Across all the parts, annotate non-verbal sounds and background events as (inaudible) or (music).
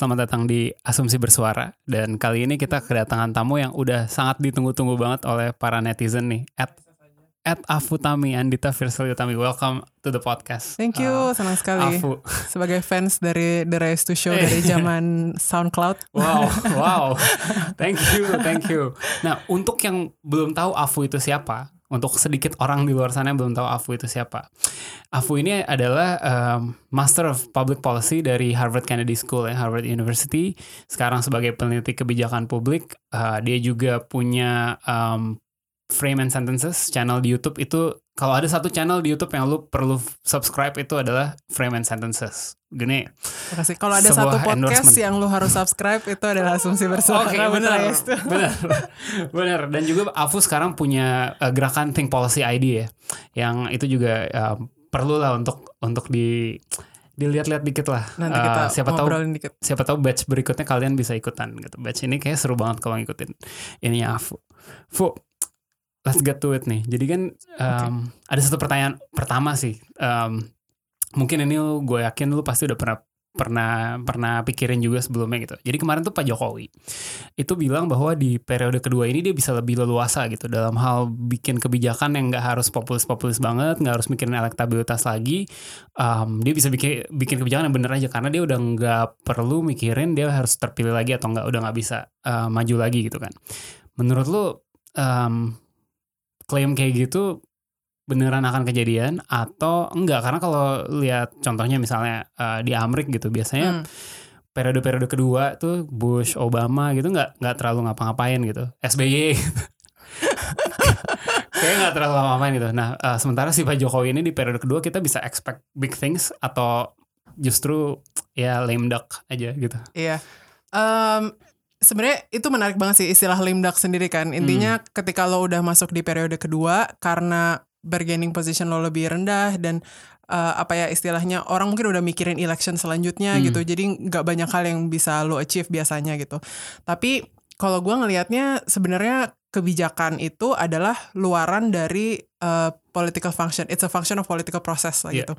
Selamat datang di Asumsi Bersuara dan kali ini kita kedatangan tamu yang udah sangat ditunggu-tunggu banget oleh para netizen nih. At at Afutami Andita Firsul Utami. Welcome to the podcast. Thank you, Uh, senang sekali. Afu. Sebagai fans dari The Race to Show dari zaman SoundCloud. (laughs) Wow, wow. Thank you, thank you. Nah, untuk yang belum tahu Afu itu siapa, untuk sedikit orang di luar sana yang belum tahu Afu itu siapa. Afu ini adalah um, Master of Public Policy dari Harvard Kennedy School ya, Harvard University. Sekarang sebagai peneliti kebijakan publik, uh, dia juga punya um, Frame and Sentences channel di YouTube itu kalau ada satu channel di YouTube yang lu perlu subscribe itu adalah Frame and Sentences. Gini, Makasih. Kalau ada satu podcast yang lu harus subscribe itu adalah asumsi bersuara. Oke with benar, Race to- (laughs) benar, benar. Dan juga Afu sekarang punya uh, gerakan Think Policy ID ya, yang itu juga uh, perlu lah untuk untuk di dilihat-lihat dikit lah. Nanti Uh, kita siapa tahu dikit. siapa tahu batch berikutnya kalian bisa ikutan gitu. Batch ini kayak seru banget kalau ngikutin ininya Afu. Fu, let's get to it nih. Jadi kan um, ada satu pertanyaan pertama sih. Um, mungkin ini gue yakin lu pasti udah pernah pernah pernah pikirin juga sebelumnya gitu. Jadi kemarin tuh Pak Jokowi itu bilang bahwa di periode kedua ini dia bisa lebih leluasa gitu dalam hal bikin kebijakan yang nggak harus populis-populis banget, nggak harus mikirin elektabilitas lagi. Um, dia bisa bikin bikin kebijakan yang bener aja karena dia udah nggak perlu mikirin dia harus terpilih lagi atau nggak udah nggak bisa uh, maju lagi gitu kan. Menurut lu um, klaim kayak gitu beneran akan kejadian atau enggak karena kalau lihat contohnya misalnya uh, di Amrik gitu biasanya Hmm. periode-periode kedua tuh Bush Obama gitu nggak nggak terlalu ngapa-ngapain gitu SBY gitu. (laughs) kayak nggak terlalu ngapa-ngapain gitu nah uh, sementara si Pak Jokowi ini di periode kedua kita bisa expect big things atau justru ya lame duck aja gitu Iya. Em, Sebenarnya itu menarik banget sih istilah lame duck sendiri kan. Intinya Hmm. ketika lo udah masuk di periode kedua karena bargaining position lo lebih rendah dan eh, apa ya istilahnya orang mungkin udah mikirin election selanjutnya Hmm. gitu. Jadi nggak banyak hal yang bisa lo achieve biasanya gitu. Tapi kalau gua ngelihatnya sebenarnya kebijakan itu adalah luaran dari eh, political function. It's a function of political process lah Iya. gitu.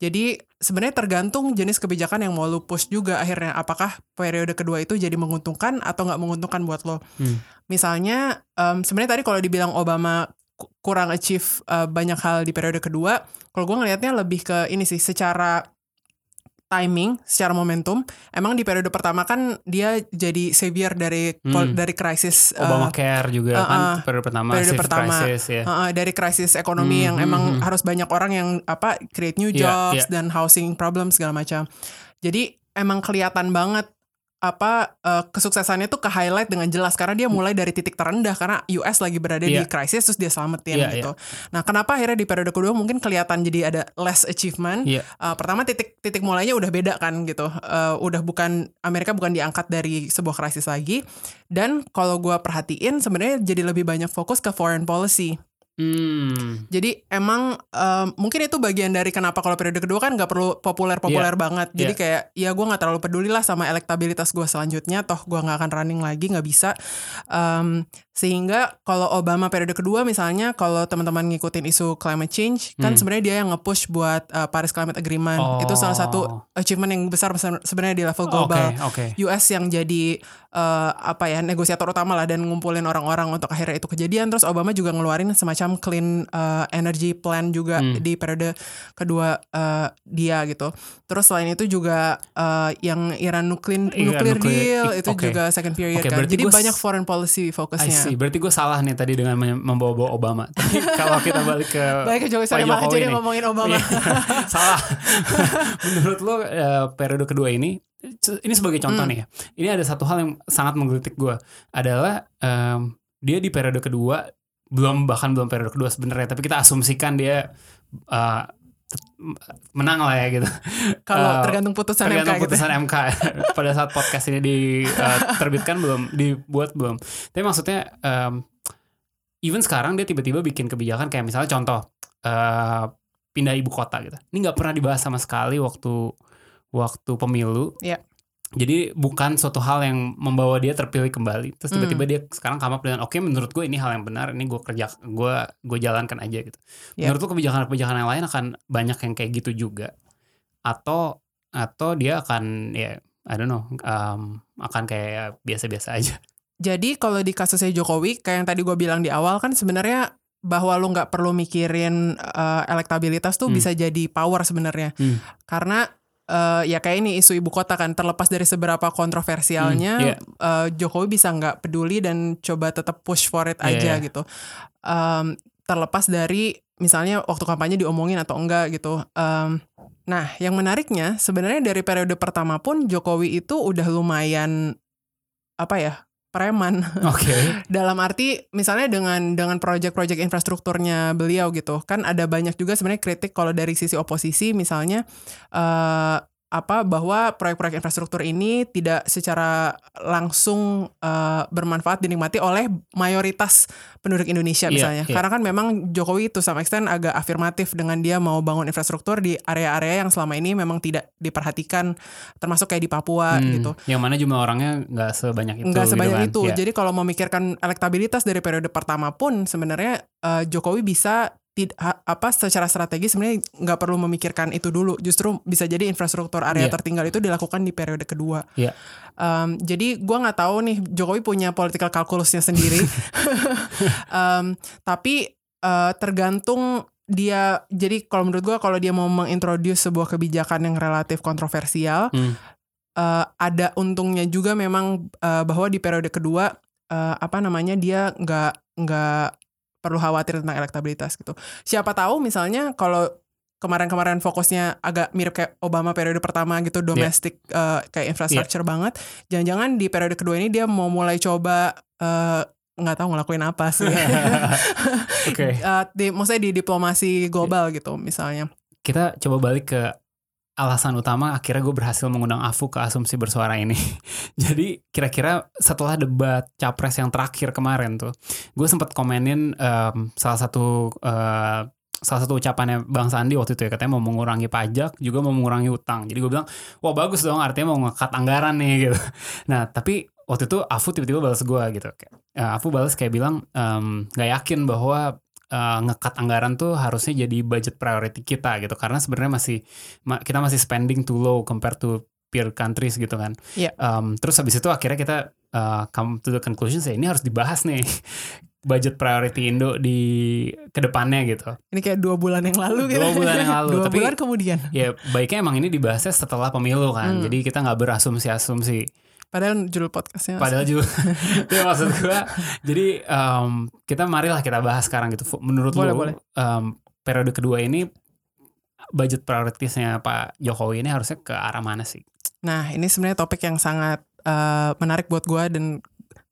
Jadi sebenarnya tergantung jenis kebijakan yang mau lu push juga akhirnya. Apakah periode kedua itu jadi menguntungkan atau nggak menguntungkan buat lo? Hmm. Misalnya em, sebenarnya tadi kalau dibilang Obama ku- kurang achieve eh, banyak hal di periode kedua, kalau gue ngelihatnya lebih ke ini sih secara timing, secara momentum. Emang di periode pertama kan dia jadi savior dari Hmm. dari krisis eh, Obama Care juga uh, kan uh, periode pertama periode pertama. crisis ya Uh, uh, dari krisis ekonomi Hmm, yang hmm, emang hmm. harus banyak orang yang apa create new Iya, jobs iya. dan housing problem segala macam. Jadi emang kelihatan banget apa uh, kesuksesannya tuh ke highlight dengan jelas karena dia mulai dari titik terendah karena US lagi berada Iya. di krisis terus dia selamatin Iya, gitu. Nah, kenapa akhirnya di periode kedua mungkin kelihatan jadi ada less achievement? Iya. Uh, pertama titik titik mulainya udah beda kan gitu. Uh, udah bukan Amerika bukan diangkat dari sebuah krisis lagi. Dan kalau gua perhatiin sebenarnya jadi lebih banyak fokus ke foreign policy. Hmm. Jadi emang em, mungkin itu bagian dari kenapa kalau periode kedua kan nggak perlu populer-populer banget. Jadi Iya. kayak ya gue nggak terlalu peduli lah sama elektabilitas gue selanjutnya. Toh gue nggak akan running lagi nggak bisa. Em, sehingga kalau Obama periode kedua misalnya kalau teman-teman ngikutin isu climate change kan Hmm. sebenarnya dia yang nge-push buat uh, Paris Climate Agreement. Oh. Itu salah satu achievement yang besar sebenarnya di level Oke, global. oke. US yang jadi eh, apa ya negosiator utama lah dan ngumpulin orang-orang untuk akhirnya itu kejadian terus Obama juga ngeluarin semacam clean eh, energy plan juga Hmm. di periode kedua eh, dia gitu terus selain itu juga eh, yang Iran nuclear Iya, nuclear nuclear. deal itu oke. juga second period Oke, kan jadi gua banyak foreign policy fokusnya see. Berarti gue salah nih tadi dengan mem- membawa-bawa Obama. (laughs) Tapi kalau kita balik ke baik ke Jokowi Pak Jokowi jadi ngomongin Obama Iya, (laughs) salah. (laughs) Menurut lo eh, periode kedua ini, ini sebagai contoh Hmm. nih ya. Ini ada satu hal yang sangat menggelitik gue adalah dia di periode kedua belum bahkan belum periode kedua sebenarnya, tapi kita asumsikan dia eh, menang lah ya gitu. Kalau Uh, tergantung putusan tergantung MK gitu. putusan MK (laughs) pada saat podcast ini diterbitkan belum dibuat belum. Tapi maksudnya um, even sekarang dia tiba-tiba bikin kebijakan kayak misalnya contoh uh, pindah ibu kota gitu. Ini nggak pernah dibahas sama sekali waktu waktu pemilu. Iya. Jadi bukan suatu hal yang membawa dia terpilih kembali. Terus tiba-tiba dia sekarang come up dengan oke menurut gue ini hal yang benar. Ini gue kerja gue gue jalankan aja gitu. Iya. Menurut lu kebijakan-kebijakan yang lain akan banyak yang kayak gitu juga atau atau dia akan ya I don't know um, akan kayak biasa-biasa aja. (laughs) Jadi kalau di kasusnya Jokowi, kayak yang tadi gue bilang di awal kan sebenarnya bahwa lu nggak perlu mikirin uh, elektabilitas tuh Hmm. bisa jadi power sebenarnya. Hmm. Karena uh, ya kayak ini isu ibu kota kan terlepas dari seberapa kontroversialnya, Hmm, iya. uh, Jokowi bisa nggak peduli dan coba tetap push for it Iya, aja iya. gitu. Um, terlepas dari misalnya waktu kampanye diomongin atau enggak gitu. Um, nah, yang menariknya sebenarnya dari periode pertama pun Jokowi itu udah lumayan apa ya preman Oke. (laughs) dalam arti misalnya dengan dengan proyek-proyek infrastrukturnya beliau gitu kan ada banyak juga sebenarnya kritik kalau dari sisi oposisi misalnya eh apa bahwa proyek-proyek infrastruktur ini tidak secara langsung eh, bermanfaat dinikmati oleh mayoritas penduduk Indonesia Iya, misalnya iya. karena kan memang Jokowi itu sama extent agak afirmatif dengan dia mau bangun infrastruktur di area-area yang selama ini memang tidak diperhatikan termasuk kayak di Papua Hmm, gitu Yang mana jumlah orangnya nggak sebanyak itu. nggak gitu sebanyak kan. itu. Iya. Jadi kalau memikirkan elektabilitas dari periode pertama pun sebenarnya eh, Jokowi bisa tid- apa secara strategi sebenarnya nggak perlu memikirkan itu dulu. Justru bisa jadi infrastruktur area Iya. tertinggal itu dilakukan di periode kedua. Iya. Em, jadi gua nggak tahu nih Jokowi punya political calculusnya sendiri. (laughs) Em, tapi eh, tergantung dia jadi kalau menurut gua kalau dia mau mengintroduce sebuah kebijakan yang relatif kontroversial Hmm. eh, ada untungnya juga memang eh, bahwa di periode kedua eh, apa namanya dia nggak nggak perlu khawatir tentang elektabilitas gitu. Siapa tahu misalnya kalau kemarin-kemarin fokusnya agak mirip kayak Obama periode pertama gitu domestik eh, kayak infrastructure banget. Jangan-jangan di periode kedua ini dia mau mulai coba eh, nggak tahu ngelakuin apa sih. (laughs) (laughs) Oke. Eh, di, maksudnya di diplomasi global gitu misalnya. Kita coba balik ke alasan utama akhirnya gue berhasil mengundang Afu ke asumsi bersuara ini. (laughs) Jadi kira-kira setelah debat capres yang terakhir kemarin tuh, gue sempat komenin em, salah satu eh, salah satu ucapannya Bang Sandi waktu itu ya katanya mau mengurangi pajak juga mau mengurangi utang. Jadi gue bilang, wah bagus dong artinya mau ngekat anggaran nih (laughs) gitu. Nah tapi waktu itu Afu tiba-tiba balas gue gitu. Eh, Afu balas kayak bilang nggak yakin bahwa eh, ngekat anggaran tuh harusnya jadi budget priority kita gitu karena sebenarnya masih ma- kita masih spending too low compared to peer countries gitu kan. Iya. Em, terus habis itu akhirnya kita eh, come to the conclusion saya ini harus dibahas nih (laughs) budget priority Indo di ke depannya gitu. Ini kayak dua bulan yang lalu gitu. Dua bulan yang lalu, (laughs) dua tapi- bulan kemudian. Ya baiknya emang ini dibahasnya setelah pemilu kan. Hmm. Jadi kita nggak berasumsi-asumsi. Padahal judul podcastnya. Padahal juga (laughs) ya maksud gua jadi em, kita marilah kita bahas sekarang gitu. Menurut Boleh, lu boleh. em, periode kedua ini budget prioritasnya Pak Jokowi ini harusnya ke arah mana sih? Nah, ini sebenarnya topik yang sangat eh, menarik buat gue dan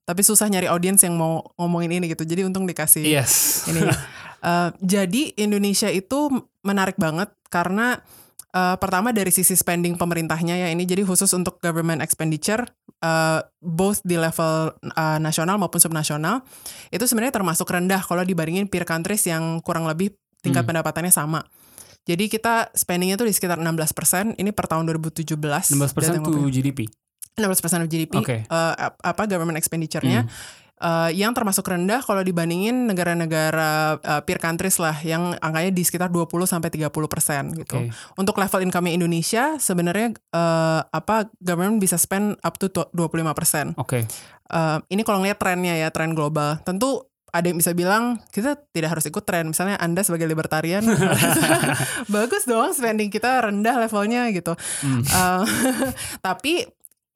tapi susah nyari audiens yang mau ngomongin ini gitu. Jadi untung dikasih Yes. ini. (laughs) Eh, jadi Indonesia itu menarik banget karena eh, pertama dari sisi spending pemerintahnya ya ini jadi khusus untuk government expenditure eh, both di level eh, nasional maupun subnasional itu sebenarnya termasuk rendah kalau dibandingin peer countries yang kurang lebih tingkat Hmm. pendapatannya sama. Jadi kita spendingnya tuh di sekitar 16%, ini per tahun 2017. 16% data yang gue to pegang. GDP. 16% of GDP eh, ap- apa government expenditure-nya Hmm. Eh, yang termasuk rendah kalau dibandingin negara-negara eh, peer countries lah yang angkanya di sekitar 20 sampai 30% gitu. Oke. Untuk level income Indonesia sebenarnya eh, apa government bisa spend up to to- 25%. Oke. Eh, ini kalau ngeliat trennya ya, tren global. Tentu ada yang bisa bilang kita tidak harus ikut tren. Misalnya Anda sebagai libertarian (laughs) bagus dong spending kita rendah levelnya gitu. Hmm. Eh, (laughs) tapi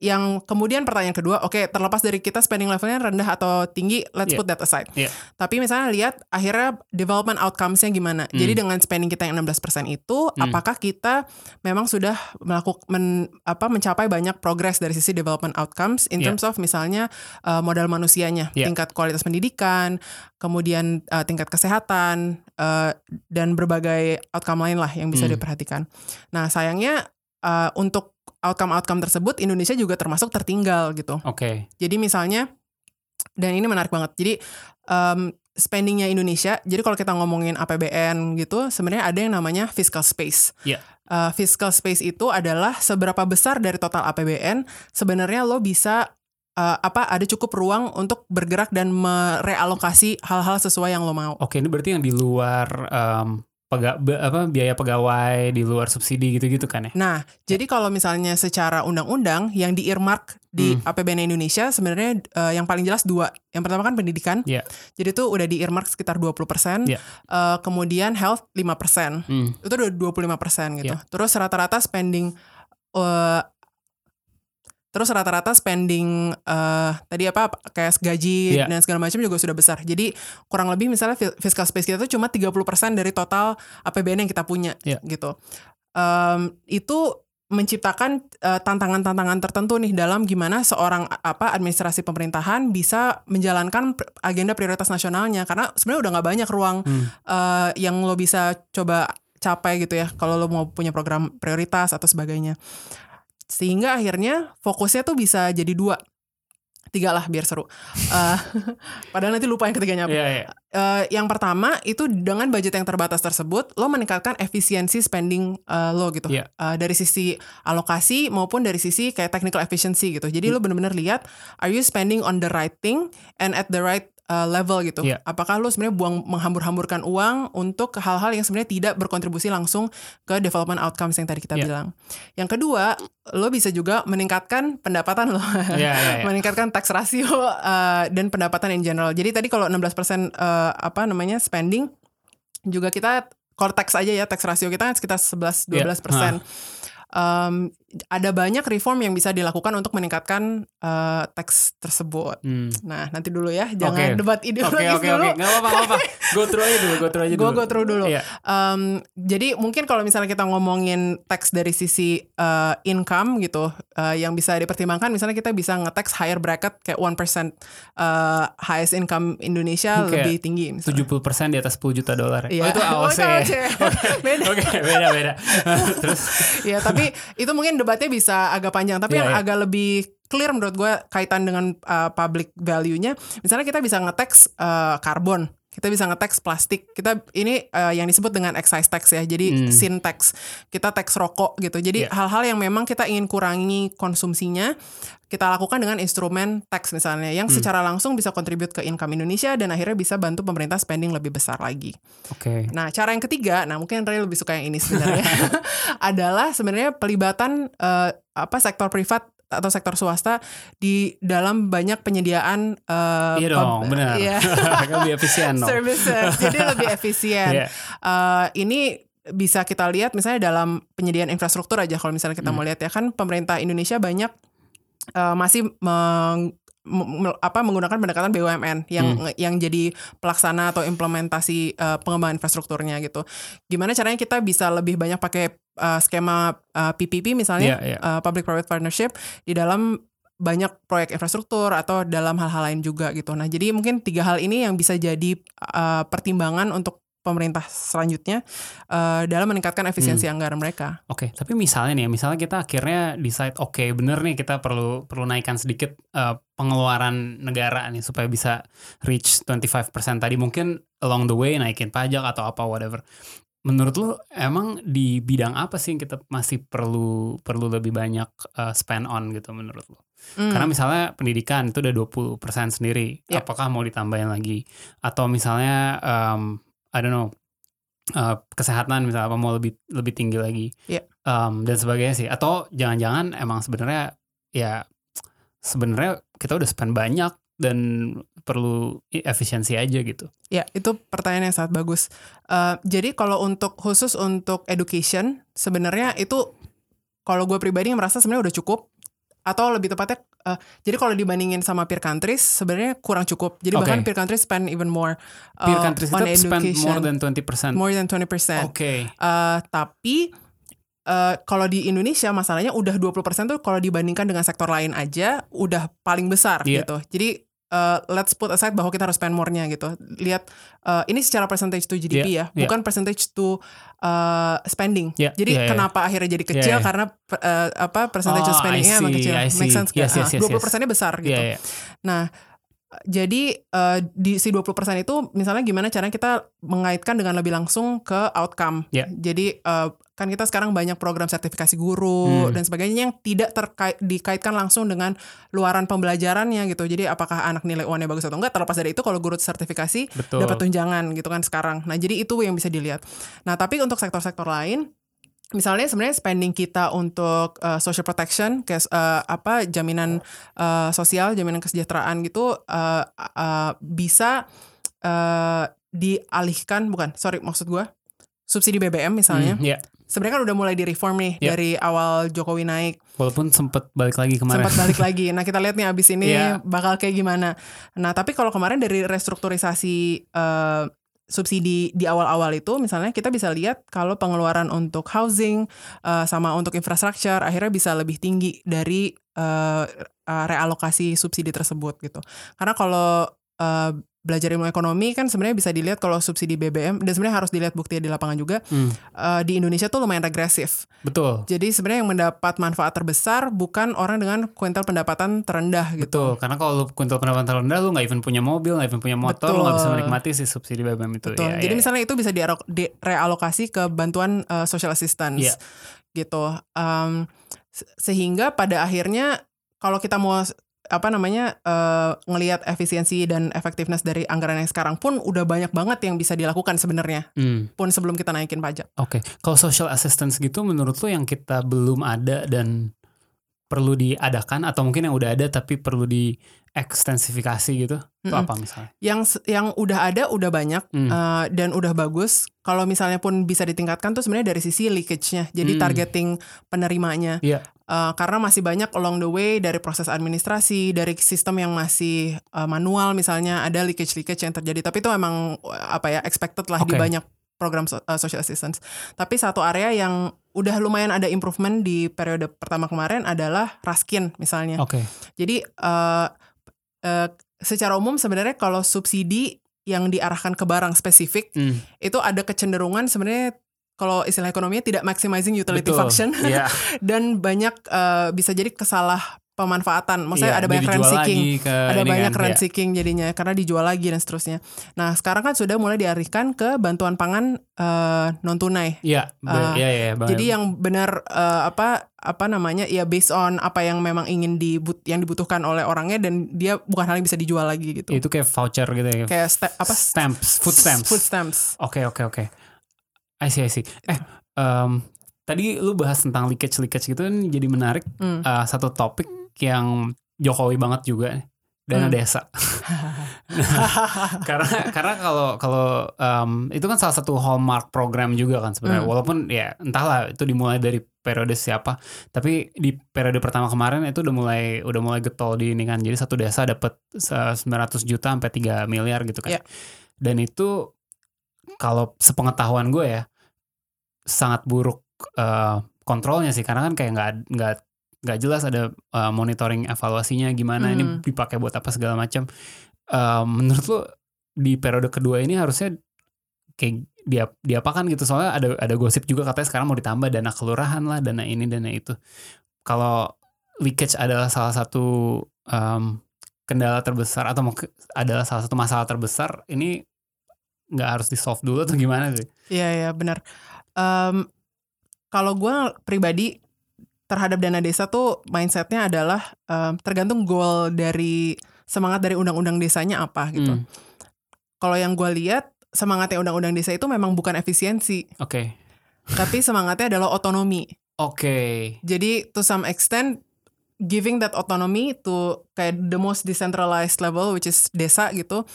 yang kemudian pertanyaan kedua, oke terlepas dari kita spending levelnya rendah atau tinggi, let's Yeah. put that aside. Yeah. Tapi misalnya lihat akhirnya development outcomes-nya gimana. Hmm. Jadi dengan spending kita yang 16% itu, Hmm. apakah kita memang sudah melakukan apa mencapai banyak progress dari sisi development outcomes in Yeah. terms of misalnya uh, modal manusianya, Yeah. tingkat kualitas pendidikan, kemudian uh, tingkat kesehatan uh, dan berbagai outcome lain lah yang bisa Hmm. diperhatikan. Nah sayangnya uh, untuk outcome-outcome tersebut Indonesia juga termasuk tertinggal gitu. Oke. Jadi misalnya, dan ini menarik banget. Jadi um, spendingnya Indonesia. Jadi kalau kita ngomongin APBN gitu, sebenarnya ada yang namanya fiscal space. Iya. Uh, fiscal space itu adalah seberapa besar dari total APBN sebenarnya lo bisa uh, apa ada cukup ruang untuk bergerak dan merealokasi hal-hal sesuai yang lo mau. Oke, ini berarti yang di luar em, pega- apa biaya pegawai, di luar subsidi gitu-gitu kan ya? Nah, jadi kalau misalnya secara undang-undang yang di earmark di Hmm. APBN Indonesia sebenarnya eh, yang paling jelas dua. Yang pertama kan pendidikan. Iya. Jadi itu udah di earmark sekitar 20%. Iya. Eh, kemudian health 5%. Hmm. Itu udah 25% gitu. Iya. Terus rata-rata spending eh Terus rata-rata spending eh tadi apa kayak gaji Iya. dan segala macam juga sudah besar. Jadi kurang lebih misalnya fi- fiscal space kita tuh cuma 30% dari total APBN yang kita punya Iya. gitu. Em, itu menciptakan eh, tantangan-tantangan tertentu nih dalam gimana seorang apa administrasi pemerintahan bisa menjalankan agenda prioritas nasionalnya karena sebenarnya udah nggak banyak ruang Hmm. eh, yang lo bisa coba capai gitu ya kalau lo mau punya program prioritas atau sebagainya sehingga akhirnya fokusnya tuh bisa jadi dua. Tiga lah biar seru. Eh, (laughs) padahal nanti lupa yang ketiganya. Apa Iya, iya. Eh, yang pertama itu dengan budget yang terbatas tersebut lo meningkatkan efisiensi spending eh, lo gitu. Iya. Eh, dari sisi alokasi maupun dari sisi kayak technical efficiency gitu. Jadi lo bener-bener lihat are you spending on the right thing and at the right uh, level gitu Iya. apakah lo sebenarnya buang menghambur-hamburkan uang untuk hal-hal yang sebenarnya tidak berkontribusi langsung ke development outcomes yang tadi kita Iya. bilang yang kedua lo bisa juga meningkatkan pendapatan lo Iya, iya, iya. (laughs) meningkatkan tax ratio uh, dan pendapatan in general. Jadi tadi kalau 16% uh, apa namanya spending juga kita kalau tax aja ya tax ratio kita kan sekitar 11 12 Iya, persen. Um, ada banyak reform yang bisa dilakukan untuk meningkatkan uh, tax tersebut. Hmm. Nah nanti dulu ya, jangan Oke. debat Oke, ideologis oke, dulu. oke. Gak apa-apa, apa-apa. (laughs) Go through aja dulu, go through aja dulu. go through dulu. Iya. Um, jadi mungkin kalau misalnya kita ngomongin tax dari sisi uh, income gitu, uh, yang bisa dipertimbangkan, misalnya kita bisa nge-tax higher bracket kayak 1% uh, highest income Indonesia Oke. lebih tinggi. Misalnya. 70% di atas 10 juta dolar. ya? Iya. Oh, itu AOC. ya? AOC. Beda. Oke, beda, beda. (laughs) Terus, ya tapi itu mungkin debatnya bisa agak panjang. Tapi Iya, yang iya. agak lebih clear menurut gue kaitan dengan uh, public value-nya, misalnya kita bisa nge-tax uh, karbon. Kita bisa nge-tax plastik. Kita ini uh, yang disebut dengan excise tax ya. Jadi Hmm. sin tax. Kita tax rokok gitu. Jadi hal-hal yang memang kita ingin kurangi konsumsinya, kita lakukan dengan instrumen tax misalnya yang Hmm. secara langsung bisa kontribut ke income Indonesia dan akhirnya bisa bantu pemerintah spending lebih besar lagi. oke. Nah, cara yang ketiga, nah mungkin Ray lebih suka yang ini sebenarnya, (laughs) adalah sebenarnya pelibatan eh, apa sektor privat atau sektor swasta di dalam banyak penyediaan eh, Iya dong, benar. iya, (laughs) Kan lebih efisien dong. services. Jadi lebih efisien. (laughs) Iya. Eh, ini bisa kita lihat misalnya dalam penyediaan infrastruktur aja kalau misalnya kita Hmm. mau lihat ya kan pemerintah Indonesia banyak eh, masih meng- me- apa menggunakan pendekatan BUMN yang Hmm. yang jadi pelaksana atau implementasi eh, pengembangan infrastrukturnya gitu. Gimana caranya kita bisa lebih banyak pakai eh, skema eh, PPP misalnya Iya, iya. eh, public private partnership di dalam banyak proyek infrastruktur atau dalam hal-hal lain juga gitu. Nah, jadi mungkin tiga hal ini yang bisa jadi eh, pertimbangan untuk pemerintah selanjutnya eh, dalam meningkatkan efisiensi Hmm. anggaran mereka. Oke, tapi misalnya nih, misalnya kita akhirnya decide, oke bener nih kita perlu perlu naikkan sedikit eh, pengeluaran negara nih supaya bisa reach 25% tadi mungkin along the way naikin pajak atau apa whatever. Menurut lu emang di bidang apa sih yang kita masih perlu perlu lebih banyak eh, spend on gitu menurut lu? Hmm. Karena misalnya pendidikan itu udah 20% sendiri. Yep. Apakah mau ditambahin lagi? Atau misalnya um, I don't know uh, kesehatan misalnya apa mau lebih lebih tinggi lagi? Yep. Um, dan sebagainya sih. Atau jangan-jangan emang sebenarnya ya sebenarnya kita udah spend banyak dan perlu efisiensi aja gitu. Ya, itu pertanyaan yang sangat bagus. Eh, jadi kalau untuk khusus untuk education, sebenarnya itu kalau gue pribadi merasa sebenarnya udah cukup. atau lebih tepatnya uh, jadi kalau dibandingin sama peer countries sebenarnya kurang cukup. Jadi Oke. bahkan peer countries spend even more uh, Peer countries on itu spend education. more than 20%. more than 20%. Oke. Uh, tapi uh, kalau di Indonesia masalahnya udah 20% tuh kalau dibandingkan dengan sektor lain aja udah paling besar Iya. gitu. Jadi uh, let's put aside bahwa kita harus spend more-nya gitu. Lihat uh, ini secara percentage to GDP Iya, ya, bukan percentage to uh, spending. Iya, Jadi iya. kenapa akhirnya jadi kecil Iya, iya. karena uh, apa percentage Oh, of spending-nya emang kecil. Make sense Yes, nggak? yes, yes, Ah, yes. 20%-nya besar gitu. Iya, iya. Nah, jadi eh, di si 20% itu misalnya gimana caranya kita mengaitkan dengan lebih langsung ke outcome. Ya. Jadi eh, kan kita sekarang banyak program sertifikasi guru Hmm. dan sebagainya yang tidak terkait dikaitkan langsung dengan luaran pembelajarannya gitu. Jadi apakah anak nilai UN-nya bagus atau enggak terlepas dari itu kalau guru sertifikasi Betul. dapat tunjangan gitu kan sekarang. Nah, jadi itu yang bisa dilihat. Nah, tapi untuk sektor-sektor lain Misalnya sebenarnya spending kita untuk uh, social protection, kayak uh, apa jaminan uh, sosial, jaminan kesejahteraan gitu uh, uh, bisa uh, dialihkan, bukan, sorry maksud gua subsidi BBM misalnya. Hmm, iya. Sebenarnya kan udah mulai di reform nih Iya. dari awal Jokowi naik Walaupun sempet balik lagi kemarin. sempat balik (laughs) lagi. Nah kita lihat nih abis ini Iya. bakal kayak gimana. Nah tapi kalau kemarin dari restrukturisasi eh, subsidi di awal-awal itu, misalnya kita bisa lihat kalau pengeluaran untuk housing eh, sama untuk infrastruktur akhirnya bisa lebih tinggi dari eh, eh, realokasi subsidi tersebut gitu. Karena kalau eh, belajar ilmu ekonomi kan sebenarnya bisa dilihat kalau subsidi BBM dan sebenarnya harus dilihat buktinya di lapangan juga Hmm, eh, di Indonesia tuh lumayan regresif. betul. Jadi sebenarnya yang mendapat manfaat terbesar bukan orang dengan kuintal pendapatan terendah gitu. Betul, karena kalau lu kuintal pendapatan terendah lu nggak even punya mobil, nggak even punya motor, lu nggak bisa Betul. menikmati si subsidi BBM itu. Betul. Iya, Jadi iya. misalnya itu bisa direalokasi ke bantuan uh, social assistance Iya. gitu. Um, se- sehingga pada akhirnya kalau kita mau apa namanya uh, ngelihat efisiensi dan efektivitas dari anggaran yang sekarang pun udah banyak banget yang bisa dilakukan sebenarnya Hmm, pun sebelum kita naikin pajak. Oke, kalau social assistance gitu menurut lu yang kita belum ada dan perlu diadakan atau mungkin yang udah ada tapi perlu diekstensifikasi gitu, itu Mm-mm. apa misalnya? Yang yang udah ada udah banyak Hmm. uh, dan udah bagus. Kalau misalnya pun bisa ditingkatkan tuh sebenarnya dari sisi leakage-nya. Jadi Hmm. targeting penerimanya. Iya. Uh, karena masih banyak along the way dari proses administrasi, dari sistem yang masih uh, manual misalnya ada leakage-leakage yang terjadi. Tapi itu emang uh, apa ya expected lah di Oke. banyak program so- uh, social assistance. Tapi satu area yang udah lumayan ada improvement di periode pertama kemarin adalah Raskin misalnya. Oke, Jadi uh, uh, secara umum sebenarnya kalau subsidi yang diarahkan ke barang spesifik Hmm, itu ada kecenderungan sebenarnya kalau istilah ekonominya tidak maximizing utility betul. function Iya, (laughs) dan banyak eh, bisa jadi kesalah pemanfaatan. Maksudnya iya, ada banyak rent seeking. Ada banyak kan, rent iya. seeking jadinya karena dijual lagi dan seterusnya. Nah, sekarang kan sudah mulai dialihkan ke bantuan pangan non tunai. Iya, Uh, iya, iya, banget. Jadi yang benar eh, apa apa namanya ya based on apa yang memang ingin dibut yang dibutuhkan oleh orangnya dan dia bukan hal yang bisa dijual lagi gitu. itu kayak voucher gitu ya. Kayak ste- apa stamps, food stamps. Food stamps. Oke oke oke. I see I see. Eh, em, tadi lu bahas tentang leakage leakage gitu kan jadi menarik. Hmm. Eh, satu topik yang Jokowi banget juga dana Hmm. desa. (laughs) karena karena kalau kalau em, itu kan salah satu hallmark program juga kan sebenarnya. Hmm. Walaupun ya entahlah itu dimulai dari periode siapa, tapi di periode pertama kemarin itu udah mulai udah mulai getol di ini kan. Jadi satu desa dapat se- 900 juta sampai 3 miliar gitu kan. Iya. Dan itu kalau sepengetahuan gue ya sangat buruk eh, kontrolnya sih karena kan kayak nggak nggak nggak jelas ada eh, monitoring evaluasinya gimana ini Hmm. dipakai buat apa segala macam. Eh, menurut lo di periode kedua ini harusnya kayak dia diapakan gitu soalnya ada ada gosip juga katanya sekarang mau ditambah dana kelurahan lah dana ini dana itu. Kalau leakage adalah salah satu em, kendala terbesar atau adalah salah satu masalah terbesar ini nggak harus di solve dulu atau gimana sih? Iya iya benar. Em, kalau gue pribadi terhadap dana desa tuh mindsetnya adalah em, tergantung goal dari semangat dari undang-undang desanya apa gitu. Hmm, Kalau yang gue lihat semangatnya undang-undang desa itu memang bukan efisiensi, Oke. tapi semangatnya adalah otonomi. Oke. Jadi to some extent giving that autonomy to kayak the most decentralized level which is desa gitu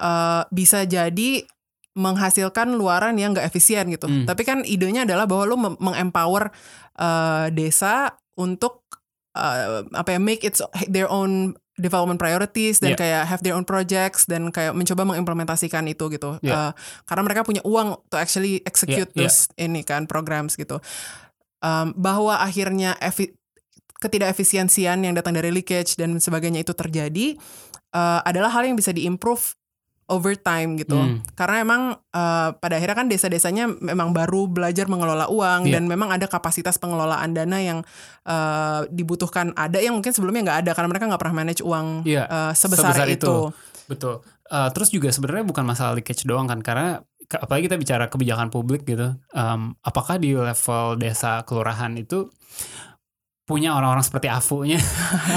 uh, bisa jadi menghasilkan luaran yang gak efisien gitu. Hmm. Tapi kan idenya adalah bahwa lu mem- mengempower uh, desa untuk uh, apa ya make its their own development priorities dan Yeah. kayak have their own projects dan kayak mencoba mengimplementasikan itu gitu. Uh, Yeah. karena mereka punya uang to actually execute Yeah, yeah. those ini kan programs gitu. Um, bahwa akhirnya efi- ketidakefisiensian yang datang dari leakage dan sebagainya itu terjadi uh, adalah hal yang bisa diimprove over time gitu. Hmm. Karena emang uh, pada akhirnya kan desa-desanya memang baru belajar mengelola uang Iya. dan memang ada kapasitas pengelolaan dana yang uh, dibutuhkan. Ada yang mungkin sebelumnya nggak ada karena mereka nggak pernah manage uang Iya, uh, sebesar, sebesar itu. itu. Betul. Uh, terus juga sebenarnya bukan masalah leakage doang kan, karena apalagi kita bicara kebijakan publik gitu. Um, apakah di level desa kelurahan itu punya orang-orang seperti Afu-nya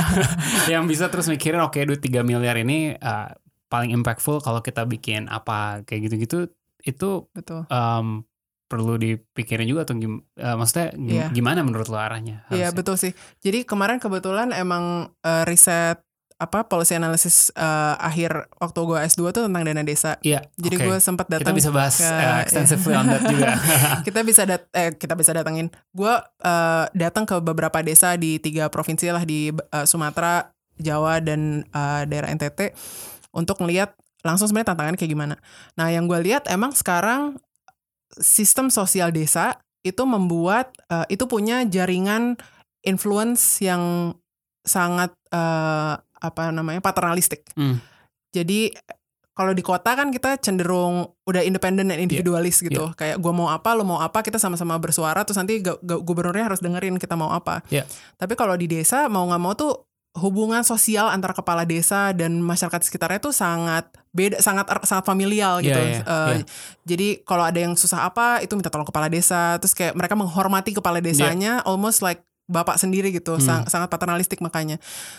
(laughs) yang bisa terus mikirin oke duit 3 miliar ini uh, paling impactful kalau kita bikin apa kayak gitu-gitu itu Betul. um, perlu dipikirin juga atau gim- uh, maksudnya gim- Iya. gimana menurut lo arahnya? Iya harusnya? betul sih. Jadi kemarin kebetulan emang uh, riset apa policy analysis uh, akhir waktu gue S2 tuh tentang dana desa. Iya. Jadi oke. gue sempat kita datang bisa bahas ke- uh, extensively on that juga. (laughs) kita bisa dat eh kita bisa datangin. Gue uh, datang ke beberapa desa di tiga provinsi lah di uh, Sumatera, Jawa dan uh, daerah NTT untuk ngelihat langsung sebenarnya tantangannya kayak gimana. Nah yang gue lihat emang sekarang sistem sosial desa itu membuat uh, itu punya jaringan influence yang sangat uh, apa namanya paternalistik. Hmm. Jadi kalau di kota kan kita cenderung udah independen dan individualis gitu. Kayak gue mau apa, lo mau apa, kita sama-sama bersuara. Terus nanti gu- gu- gubernurnya harus dengerin kita mau apa. Iya. Tapi kalau di desa mau nggak mau tuh hubungan sosial antara kepala desa dan masyarakat sekitarnya tuh sangat beda, sangat er- sangat familial Iya, gitu. iya, Eh, iya. Jadi kalau ada yang susah apa, itu minta tolong kepala desa. Terus kayak mereka menghormati kepala desanya, almost like bapak sendiri gitu, Iya. Hmm. sang- sangat paternalistik makanya.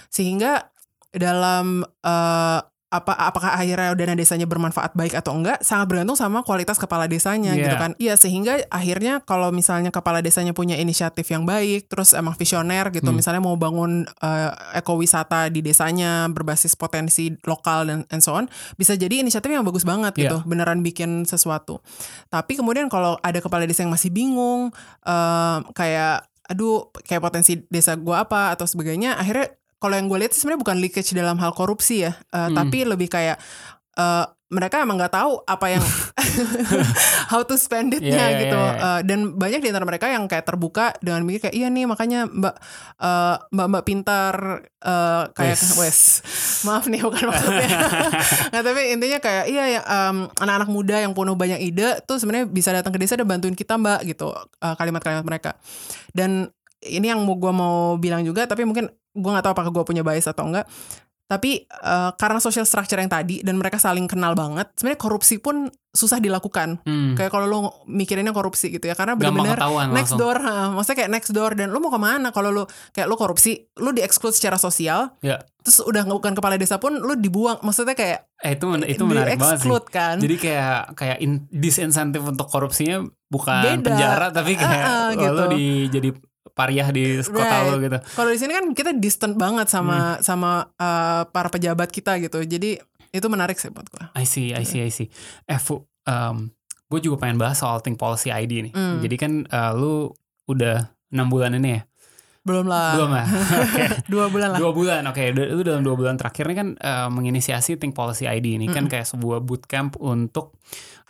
Sehingga dalam eh, apa apakah akhirnya dana desanya bermanfaat baik atau enggak sangat bergantung sama kualitas kepala desanya Iya. gitu kan. Iya sehingga akhirnya kalau misalnya kepala desanya punya inisiatif yang baik, terus emang visioner gitu, Hmm. misalnya mau bangun eh, ekowisata di desanya berbasis potensi lokal dan and so on, bisa jadi inisiatif yang bagus banget Iya. gitu, beneran bikin sesuatu. Tapi kemudian kalau ada kepala desa yang masih bingung, eh, kayak aduh kayak potensi desa gua apa atau sebagainya, akhirnya kalau yang gue lihat sebenarnya bukan leakage dalam hal korupsi ya, eh, Hmm. tapi lebih kayak eh, mereka emang nggak tahu apa yang (laughs) (laughs) how to spend it-nya Iya, iya, gitu. iya, iya. Eh, dan banyak di antara mereka yang kayak terbuka dengan mikir kayak iya nih makanya mbak eh, mbak mbak pintar eh, kayak Wes. wes maaf nih bukan maksudnya. (laughs) nah tapi intinya kayak iya ya em, anak-anak muda yang penuh banyak ide tuh sebenarnya bisa datang ke desa dan bantuin kita mbak gitu kalimat-kalimat mereka. Dan ini yang mau gue mau bilang juga tapi mungkin gue nggak tahu apakah gue punya bias atau enggak tapi eh, karena social structure yang tadi dan mereka saling kenal banget sebenarnya korupsi pun susah dilakukan Hmm. kayak kalau lo mikirinnya korupsi gitu ya karena benar-benar next langsung. door ha, maksudnya kayak next door dan lo mau ke mana kalau lo kayak lo korupsi lo di exclude secara sosial Ya. terus udah bukan kepala desa pun lo dibuang maksudnya kayak Eh itu men- itu menarik banget sih. kan Jadi kayak kayak in, disinsentif untuk korupsinya bukan Beda. penjara tapi kayak Ah, ah, oh, lo gitu. di jadi pariah di kota Right. lo gitu. Kalau di sini kan kita distant banget sama Hmm. sama uh, para pejabat kita gitu. Jadi itu menarik sih buat gue. I see, I see, I see. Eh, Fu, gue juga pengen bahas soal Think Policy ID nih. Hmm. Jadi kan eh, lu udah enam bulan ini ya? Belum lah. Belum ya? (laughs) Oke. Dua bulan lah. Dua bulan, oke. Du- Lu dalam dua bulan terakhir ini kan eh, menginisiasi Think Policy ID ini kan Mm-mm. kayak sebuah bootcamp untuk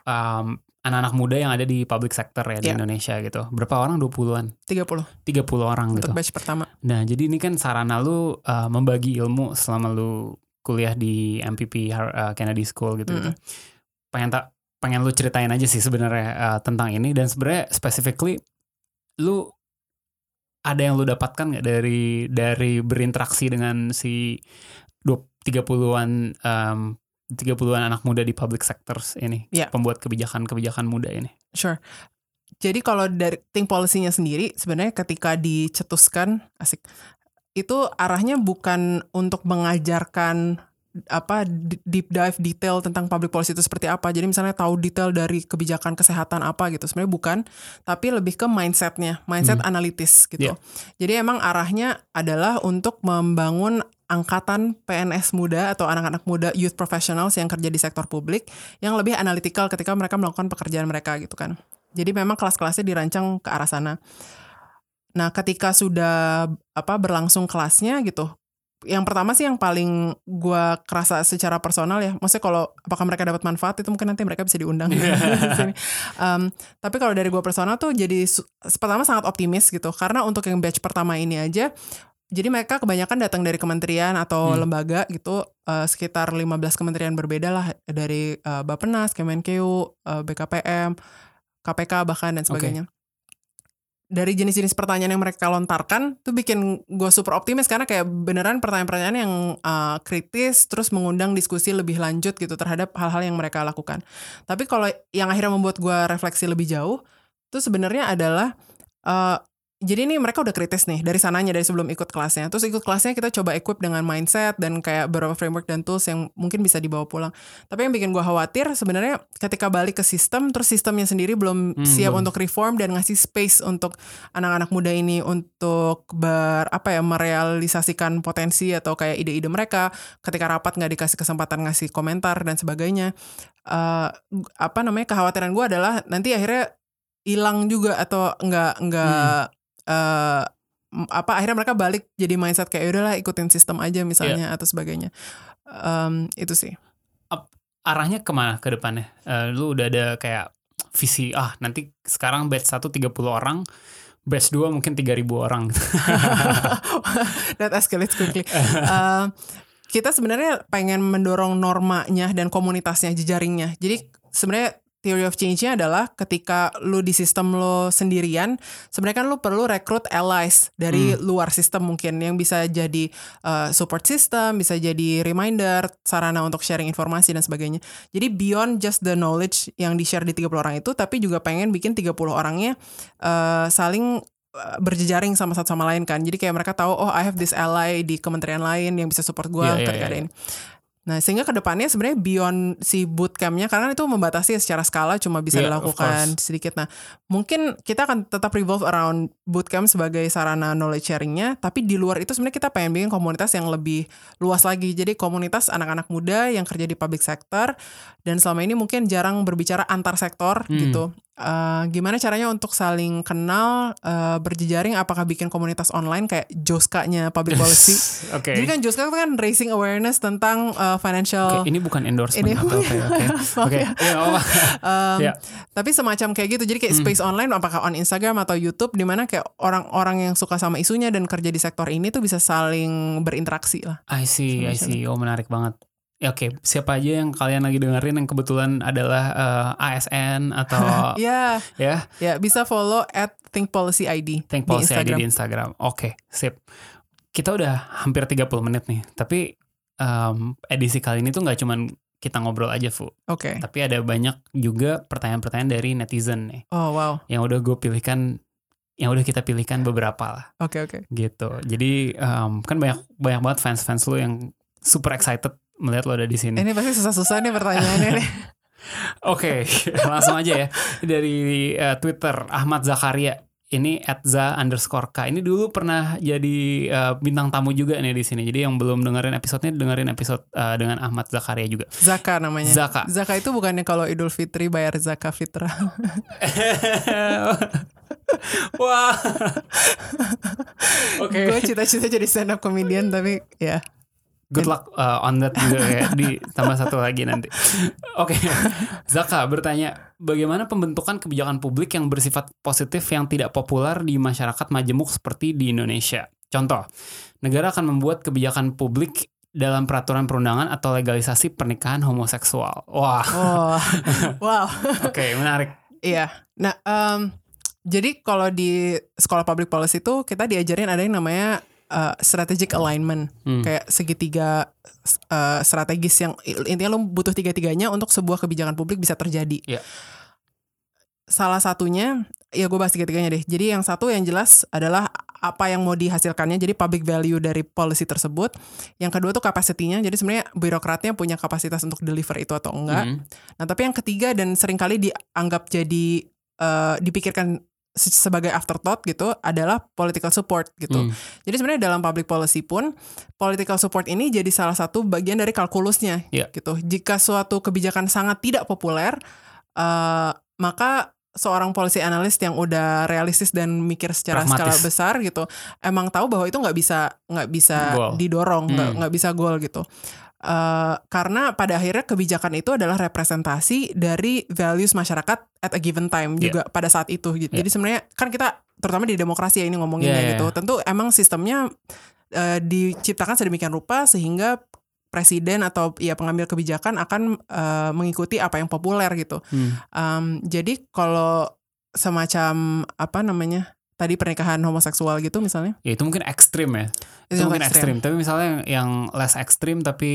em, anak-anak muda yang ada di public sector ya di Iya. Indonesia gitu. Berapa orang? 20-an? 30 30 orang gitu. untuk batch pertama. Nah, jadi ini kan sarana lu uh, membagi ilmu selama lu kuliah di MPP uh, Kennedy School gitu gitu. Pengen tak pengen lu ceritain aja sih sebenarnya uh, tentang ini dan sebenarnya specifically lu ada yang lu dapatkan nggak dari dari berinteraksi dengan si 30-an um, 30-an anak muda di public sectors ini, Iya. pembuat kebijakan-kebijakan muda ini. Sure. Jadi kalau dari think policy-nya sendiri sebenarnya ketika dicetuskan asik itu arahnya bukan untuk mengajarkan apa deep dive detail tentang public policy itu seperti apa. Jadi misalnya tahu detail dari kebijakan kesehatan apa gitu. Sebenarnya bukan, tapi lebih ke mindsetnya, mindset Hmm. analitis gitu. Iya. Jadi emang arahnya adalah untuk membangun angkatan PNS muda atau anak-anak muda youth professionals yang kerja di sektor publik yang lebih analytical ketika mereka melakukan pekerjaan mereka gitu kan. Jadi memang kelas-kelasnya dirancang ke arah sana. Nah, ketika sudah apa berlangsung kelasnya gitu, yang pertama sih yang paling gua kerasa secara personal ya, maksudnya kalau apakah mereka dapat manfaat itu mungkin nanti mereka bisa diundang. (laughs) um, tapi kalau dari gua personal tuh jadi pertama sangat optimis gitu, karena untuk yang batch pertama ini aja jadi mereka kebanyakan datang dari kementerian atau hmm. lembaga gitu uh, sekitar 15 kementerian berbeda lah dari uh, Bappenas, Kemenkeu, uh, BKPM, KPK bahkan dan sebagainya. Okay dari jenis-jenis pertanyaan yang mereka lontarkan tuh bikin gue super optimis karena kayak beneran pertanyaan-pertanyaan yang uh, kritis terus mengundang diskusi lebih lanjut gitu terhadap hal-hal yang mereka lakukan. Tapi kalau yang akhirnya membuat gue refleksi lebih jauh tuh sebenarnya adalah uh, jadi ini mereka udah kritis nih dari sananya dari sebelum ikut kelasnya. Terus ikut kelasnya kita coba equip dengan mindset dan kayak beberapa framework dan tools yang mungkin bisa dibawa pulang. Tapi yang bikin gue khawatir sebenarnya ketika balik ke sistem terus sistemnya sendiri belum hmm, siap belum. untuk reform dan ngasih space untuk anak-anak muda ini untuk ber apa ya merealisasikan potensi atau kayak ide-ide mereka. Ketika rapat nggak dikasih kesempatan ngasih komentar dan sebagainya. Uh, apa namanya kekhawatiran gue adalah nanti akhirnya hilang juga atau nggak nggak hmm uh, apa akhirnya mereka balik jadi mindset kayak ya udahlah ikutin sistem aja misalnya yeah. atau sebagainya. Um, itu sih. Arahnya ke mana ke depannya? Uh, lu udah ada kayak visi ah nanti sekarang batch satu tiga puluh orang batch dua mungkin tiga ribu orang. (laughs) That escalates quickly. Uh, kita sebenarnya pengen mendorong normanya dan komunitasnya jejaringnya. Jadi sebenarnya theory of change-nya adalah ketika lu di sistem lo sendirian, sebenarnya kan lu perlu rekrut allies dari hmm. luar sistem mungkin yang bisa jadi uh, support system, bisa jadi reminder, sarana untuk sharing informasi dan sebagainya. Jadi beyond just the knowledge yang di-share di 30 orang itu, tapi juga pengen bikin 30 orangnya uh, saling eh, berjejaring sama satu sama lain kan. Jadi kayak mereka tahu oh I have this ally di kementerian lain yang bisa support gue yeah, ketika yeah, yeah. ini. Nah, sehingga ke depannya sebenarnya beyond si bootcampnya, karena itu membatasi secara skala cuma bisa yeah, dilakukan sedikit. Nah, mungkin kita akan tetap revolve around bootcamp sebagai sarana knowledge sharingnya, tapi di luar itu sebenarnya kita pengen bikin komunitas yang lebih luas lagi. Jadi komunitas anak-anak muda yang kerja di public sector, dan selama ini mungkin jarang berbicara antar sektor hmm. gitu. Uh, gimana caranya untuk saling kenal uh, berjejaring apakah bikin komunitas online kayak Joska-nya public (laughs) policy. okay. Jadi kan Joska itu kan raising awareness tentang uh, financial okay, ini bukan endorsement ini, atau apa ya. (laughs) Oke. Okay. okay. (laughs) um, yeah. Tapi semacam kayak gitu. Jadi kayak hmm. space online apakah on Instagram atau YouTube di mana kayak orang-orang yang suka sama isunya dan kerja di sektor ini tuh bisa saling berinteraksi lah. I see, I see. Oh, menarik banget. Ya, Oke, okay. siapa aja yang kalian lagi dengerin yang kebetulan adalah uh, eh, ASN atau (laughs) ya, ya, ya bisa follow at Think Policy ID Think Policy di ID di Instagram. Oke, okay, sip. Kita udah hampir 30 menit nih, tapi um, edisi kali ini tuh nggak cuman kita ngobrol aja, Fu. Oke. Okay. Tapi ada banyak juga pertanyaan-pertanyaan dari netizen nih. Oh wow. Yang udah gue pilihkan yang udah kita pilihkan beberapa lah. Oke okay, oke. Okay. Gitu. Jadi um, kan banyak banyak banget fans-fans lu yang super excited melihat lo ada di sini. Ini pasti susah-susah nih pertanyaannya nih. (laughs) Oke, okay, langsung aja ya. Dari uh, Twitter, Ahmad Zakaria. Ini @za underscore k. Ini dulu pernah jadi uh, bintang tamu juga nih di sini. Jadi yang belum dengerin episodenya dengerin episode uh, dengan Ahmad Zakaria juga. Zaka namanya. Zaka. Zaka itu bukannya kalau Idul Fitri bayar zakat fitrah. (laughs) Wah. Oke. Okay. Gue cita-cita jadi stand up comedian tapi ya Good luck uh, on that juga ya (laughs) di tambah satu lagi nanti. Oke, okay. Zaka bertanya, bagaimana pembentukan kebijakan publik yang bersifat positif yang tidak populer di masyarakat majemuk seperti di Indonesia? Contoh, negara akan membuat kebijakan publik dalam peraturan perundangan atau legalisasi pernikahan homoseksual. Wah, oh, wow. (laughs) Oke, okay, menarik. Iya. Nah, um, jadi kalau di sekolah public policy itu kita diajarin ada yang namanya uh, strategic alignment hmm. kayak segitiga uh, strategis yang intinya lo butuh tiga-tiganya untuk sebuah kebijakan publik bisa terjadi. Yeah. Salah satunya ya gue bahas tiga-tiganya deh. Jadi yang satu yang jelas adalah apa yang mau dihasilkannya jadi public value dari policy tersebut. Yang kedua tuh kapasitinya. Jadi sebenarnya birokratnya punya kapasitas untuk deliver itu atau enggak. Hmm. Nah, tapi yang ketiga dan sering kali dianggap jadi uh, dipikirkan sebagai afterthought gitu adalah political support gitu. Hmm. Jadi sebenarnya dalam public policy pun political support ini jadi salah satu bagian dari kalkulusnya yeah. gitu. Jika suatu kebijakan sangat tidak populer, uh, maka seorang policy analyst yang udah realistis dan mikir secara skala Pragmatis. besar gitu, emang tahu bahwa itu nggak bisa nggak bisa Goal. didorong, nggak Hmm. nggak bisa goal gitu. Eh, karena pada akhirnya kebijakan itu adalah representasi dari values masyarakat at a given time Yeah. juga pada saat itu gitu. Yeah. Jadi sebenarnya kan kita terutama di demokrasi ya ini ngomonginnya Yeah, yeah, gitu. yeah. Tentu emang sistemnya eh, diciptakan sedemikian rupa sehingga presiden atau ya pengambil kebijakan akan eh, mengikuti apa yang populer gitu. Hmm. Um, jadi kalau semacam apa namanya tadi pernikahan homoseksual gitu misalnya Ya itu mungkin ekstrim ya. itu mungkin ekstrim. Tapi misalnya yang, less ekstrim tapi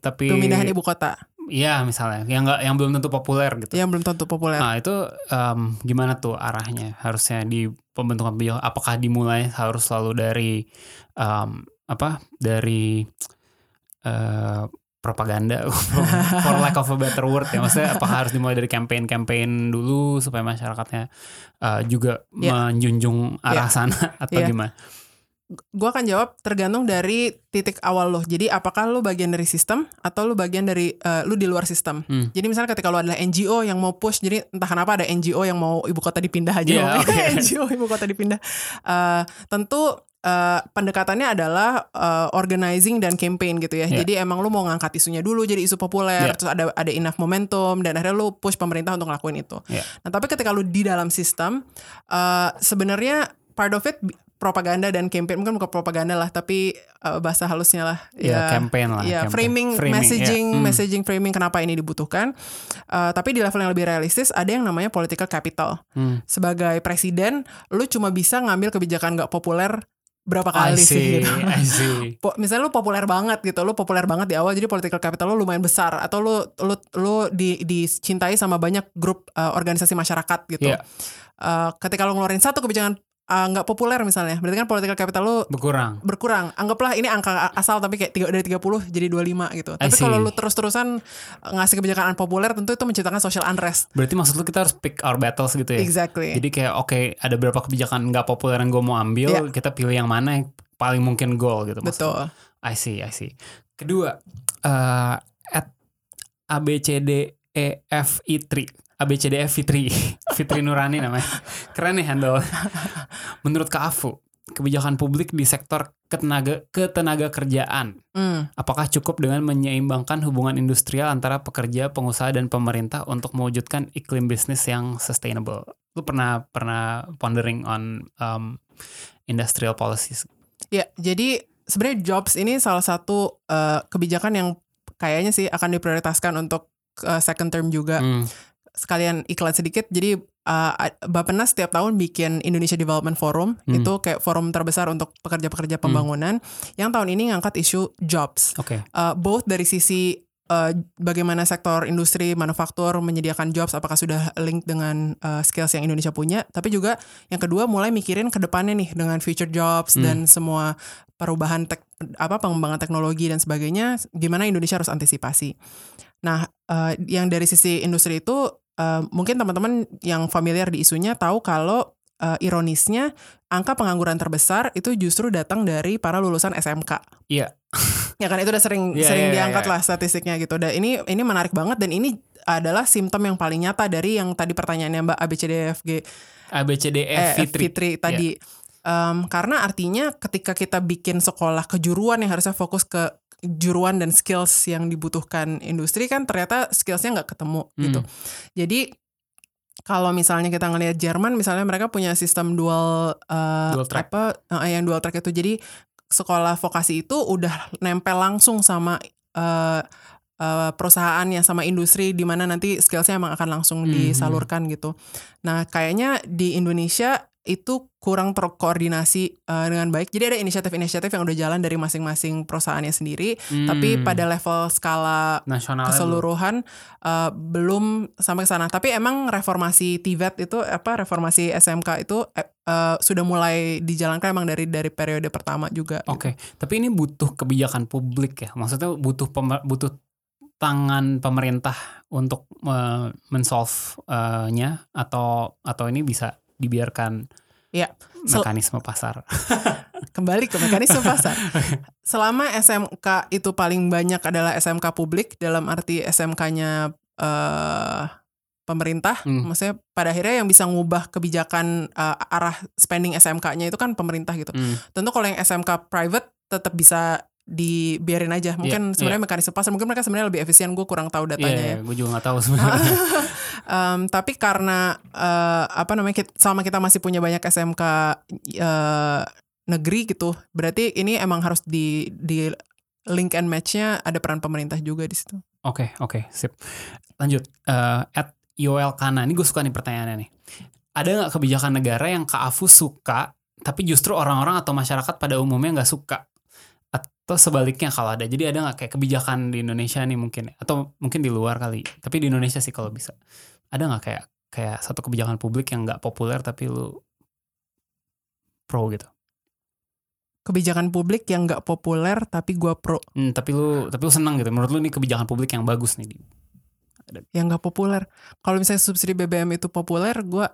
tapi pemindahan ibu kota Iya misalnya yang nggak yang belum tentu populer gitu. yang belum tentu populer. Nah itu em, gimana tuh arahnya harusnya di pembentukan kebijakan? Apakah dimulai harus selalu dari em, apa dari eh, propaganda (laughs) for lack of a better word ya maksudnya apakah harus dimulai dari campaign-campaign dulu supaya masyarakatnya eh, juga Ya. menjunjung arah sana (laughs) atau Ya. gimana? Gue akan jawab tergantung dari titik awal lo. Jadi apakah lo bagian dari sistem atau lo bagian dari eh, lo di luar sistem. Hmm. Jadi misalnya ketika lo adalah NGO yang mau push, jadi entah kenapa ada NGO yang mau ibu kota dipindah aja. Iya, ngomongnya, oke. (laughs) NGO ibu kota dipindah. Eh, tentu eh, pendekatannya adalah eh, organizing dan campaign gitu ya. Iya. Jadi emang lo mau ngangkat isunya dulu jadi isu populer, Iya. terus ada ada enough momentum dan akhirnya lo push pemerintah untuk ngelakuin itu. Iya. Nah tapi ketika lo di dalam sistem, eh, sebenarnya part of it propaganda dan campaign mungkin bukan propaganda lah tapi eh, bahasa halusnya lah Ya, campaign lah. Ya, campaign. framing, Framing, messaging, ya. Hmm. messaging, framing kenapa ini dibutuhkan. Eh, tapi di level yang lebih realistis ada yang namanya political capital. Hmm. Sebagai presiden, lu cuma bisa ngambil kebijakan nggak populer berapa kali sih see, gitu. (laughs) See. Po- misalnya lu populer banget gitu, lu populer banget di awal jadi political capital lu lumayan besar atau lu lu lu di dicintai sama banyak grup eh, organisasi masyarakat gitu. Iya. Eh, ketika lu ngeluarin satu kebijakan eh, nggak populer misalnya, berarti kan political capital lu Berkurang. berkurang. Anggaplah ini angka asal tapi kayak tiga dari 30 jadi 25 gitu. Tapi kalau lu terus-terusan ngasih kebijakan unpopuler tentu itu menciptakan social unrest. Berarti maksud lu kita harus pick our battles gitu ya? Exactly. Jadi kayak oke ada beberapa kebijakan nggak populer yang gue mau ambil, Iya. kita pilih yang mana yang paling mungkin goal gitu. maksud lu. Betul. I see, I see. Kedua, eh at ABCD E F I 3 ABCDF Fitri Fitri Nurani namanya. Keren nih handle menurut Kak Afu kebijakan publik di sektor ketenaga ketenaga kerjaan Hmm. apakah cukup dengan menyeimbangkan hubungan industrial antara pekerja pengusaha dan pemerintah untuk mewujudkan iklim bisnis yang sustainable? Lu pernah pernah pondering on um, industrial policies? Ya, jadi sebenarnya jobs ini salah satu eh, kebijakan yang kayaknya sih akan diprioritaskan untuk eh, second term juga. Hmm, Sekalian iklan sedikit. Jadi eh, Bappenas setiap tahun bikin Indonesia Development Forum. Hmm. Itu kayak forum terbesar untuk pekerja-pekerja pembangunan. Yang tahun ini ngangkat isu jobs. oke uh, both dari sisi uh, bagaimana sektor industri manufaktur menyediakan jobs apakah sudah link dengan uh, skills yang Indonesia punya tapi juga yang kedua mulai mikirin ke depannya nih dengan future jobs Hmm. dan semua perubahan tek, apa pengembangan teknologi dan sebagainya gimana Indonesia harus antisipasi. Nah, uh, yang dari sisi industri itu uh, mungkin teman-teman yang familiar di isunya tahu kalau uh, ironisnya angka pengangguran terbesar itu justru datang dari para lulusan SMK. Iya. Ya kan itu udah sering Iya, sering iya, diangkat iya. lah statistiknya gitu. Dan ini ini menarik banget dan ini adalah simptom yang paling nyata dari yang tadi pertanyaannya Mbak ABCDFG ABCDF eh, Fitri Fitri tadi. Em, karena artinya ketika kita bikin sekolah kejuruan yang harusnya fokus ke juruan dan skills yang dibutuhkan industri kan ternyata skillsnya nggak ketemu Hmm. gitu. Jadi kalau misalnya kita ngelihat Jerman misalnya mereka punya sistem dual, eh, Dual track. apa eh, yang dual track itu jadi sekolah vokasi itu udah nempel langsung sama eh, eh, perusahaan yang sama industri di mana nanti skillsnya emang akan langsung Mhm. disalurkan gitu. Nah kayaknya di Indonesia itu kurang terkoordinasi eh, dengan baik. Jadi ada inisiatif-inisiatif yang udah jalan dari masing-masing perusahaannya sendiri, tapi Hmm, pada level skala nasional keseluruhan eh, belum sampai ke sana. Tapi emang reformasi TVET itu apa reformasi SMK itu eh, sudah mulai dijalankan emang dari dari periode pertama juga. gitu. Oke, tapi ini butuh kebijakan publik ya. Maksudnya butuh pemer- butuh tangan pemerintah untuk me- mensolve-nya atau atau ini bisa dibiarkan Ya, sel- mekanisme pasar. (laughs) kembali ke mekanisme pasar. (laughs) Selama SMK itu paling banyak adalah SMK publik dalam arti SMK-nya eh pemerintah. Hmm. Maksudnya pada akhirnya yang bisa ngubah kebijakan uh, arah spending SMK-nya itu kan pemerintah gitu. Hmm. Tentu kalau yang SMK private tetap bisa dibiarin aja. Mungkin Iya, sebenarnya mekanisme pasar mungkin mereka sebenarnya lebih efisien. Gue kurang tahu datanya ya. Iya, gue juga gak tahu (laughs) sebenarnya. Em, tapi karena eh, apa namanya kit- sama kita masih punya banyak SMK eh, negeri gitu, berarti ini emang harus di di link and match-nya ada peran pemerintah juga di situ. Oke, oke, sip. Lanjut. Eh, at Yoel Kana, ini gue suka nih pertanyaannya nih. Ada nggak kebijakan negara yang Kak Afu suka, tapi justru orang-orang atau masyarakat pada umumnya nggak suka? Atau sebaliknya kalau ada. Jadi ada nggak kayak kebijakan di Indonesia nih mungkin? Atau mungkin di luar kali. Tapi di Indonesia sih kalau bisa. Ada nggak kayak kayak satu kebijakan publik yang nggak populer tapi lu pro gitu? Kebijakan publik yang nggak populer tapi gua pro. Hmm, tapi lu tapi lu senang gitu. Menurut lu ini kebijakan publik yang bagus nih. Yang nggak populer. Kalau misalnya subsidi BBM itu populer, gua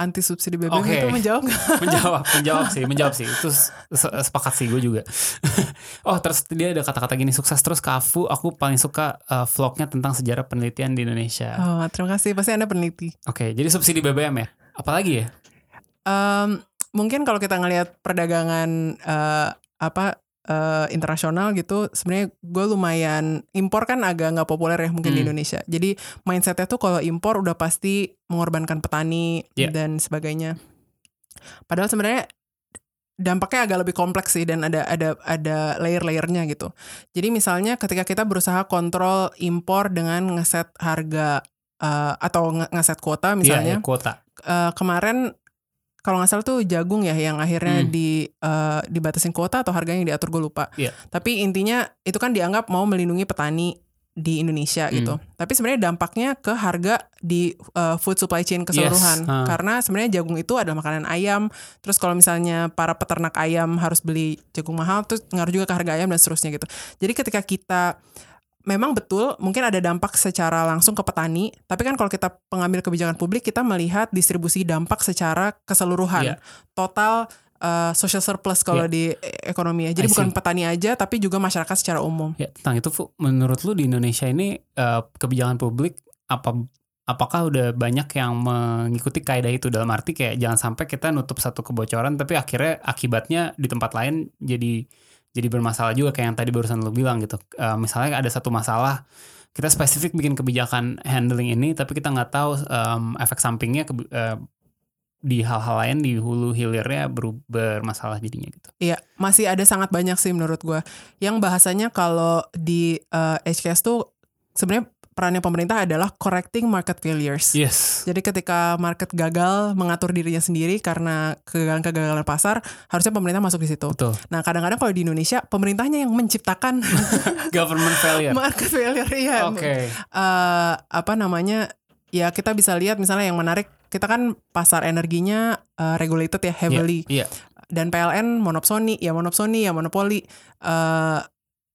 anti subsidi BBM Oke. itu menjawab (laughs) menjawab (laughs) menjawab sih menjawab sih. Itu se- se- sepakat sih gue juga. (laughs) Oh terus dia ada kata-kata gini sukses terus ke Afu. Aku paling suka uh, vlognya tentang sejarah penelitian di Indonesia. Oh, terima kasih. Pasti anda peneliti. oke jadi subsidi BBM ya? Apalagi ya? Em, mungkin kalau kita ngelihat perdagangan eh, apa eh, internasional gitu, sebenarnya gue lumayan impor kan agak nggak populer ya mungkin di Hmm. Indonesia. Jadi mindsetnya tuh kalau impor udah pasti mengorbankan petani Iya. dan sebagainya. Padahal sebenarnya dampaknya agak lebih kompleks sih dan ada ada ada layer-layernya gitu. Jadi misalnya ketika kita berusaha kontrol impor dengan ngeset harga eh, atau nge- ngeset kuota misalnya Iya, ya, kuota eh, kemarin kalau nggak salah tuh jagung ya yang akhirnya Hmm. di eh, dibatasin kuota atau harganya yang diatur gue lupa. Iya. Tapi intinya itu kan dianggap mau melindungi petani di Indonesia Hmm. gitu. Tapi sebenarnya dampaknya ke harga di eh, food supply chain keseluruhan. Yes, ha. Karena sebenarnya jagung itu adalah makanan ayam. Terus kalau misalnya para peternak ayam harus beli jagung mahal, terus ngaruh juga ke harga ayam dan seterusnya gitu. Jadi ketika kita memang betul mungkin ada dampak secara langsung ke petani, tapi kan kalau kita pengambil kebijakan publik kita melihat distribusi dampak secara keseluruhan. Iya. Total uh, social surplus kalau di e- ekonomi ya. Jadi bukan petani aja tapi juga masyarakat secara umum. ya tentang itu Fu, menurut lu di Indonesia ini uh, kebijakan publik apa apakah udah banyak yang mengikuti kaidah itu dalam arti kayak jangan sampai kita nutup satu kebocoran tapi akhirnya akibatnya di tempat lain jadi jadi bermasalah juga kayak yang tadi barusan lu bilang gitu Uh, misalnya ada satu masalah kita spesifik bikin kebijakan handling ini tapi kita nggak tahu um, efek sampingnya ke, uh, di hal-hal lain di hulu hilirnya beru- bermasalah jadinya gitu Iya, masih ada sangat banyak sih menurut gua. Yang bahasanya kalau di uh, HKS tuh sebenarnya perannya pemerintah adalah correcting market failures. yes Jadi ketika market gagal mengatur dirinya sendiri karena kegagalan-kegagalan pasar, harusnya pemerintah masuk di situ. betul Nah, kadang-kadang kalau di Indonesia pemerintahnya yang menciptakan (laughs) government failure market failure ya. oke Eh, apa namanya? Ya kita bisa lihat misalnya yang menarik kita kan pasar energinya eh, regulated ya heavily iya dan PLN monopsoni ya monopsoni ya monopoli eh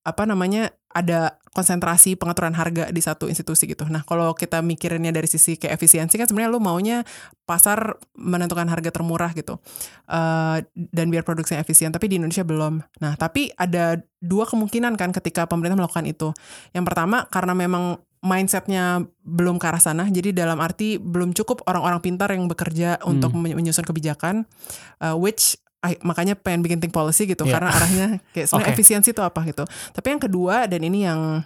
apa namanya ada konsentrasi pengaturan harga di satu institusi gitu. Nah, kalau kita mikirinnya dari sisi kayak efisiensi kan sebenarnya lu maunya pasar menentukan harga termurah gitu. Eh dan biar produksinya efisien, tapi di Indonesia belum. Nah, tapi ada dua kemungkinan kan ketika pemerintah melakukan itu. Yang pertama karena memang mindsetnya belum ke arah sana, jadi dalam arti belum cukup orang-orang pintar yang bekerja untuk men- menyusun kebijakan, uh, which makanya pengen bikin think policy gitu Iya. karena arahnya kayak sebenarnya (laughs) Oke. efisiensi itu apa gitu. Tapi yang kedua dan ini yang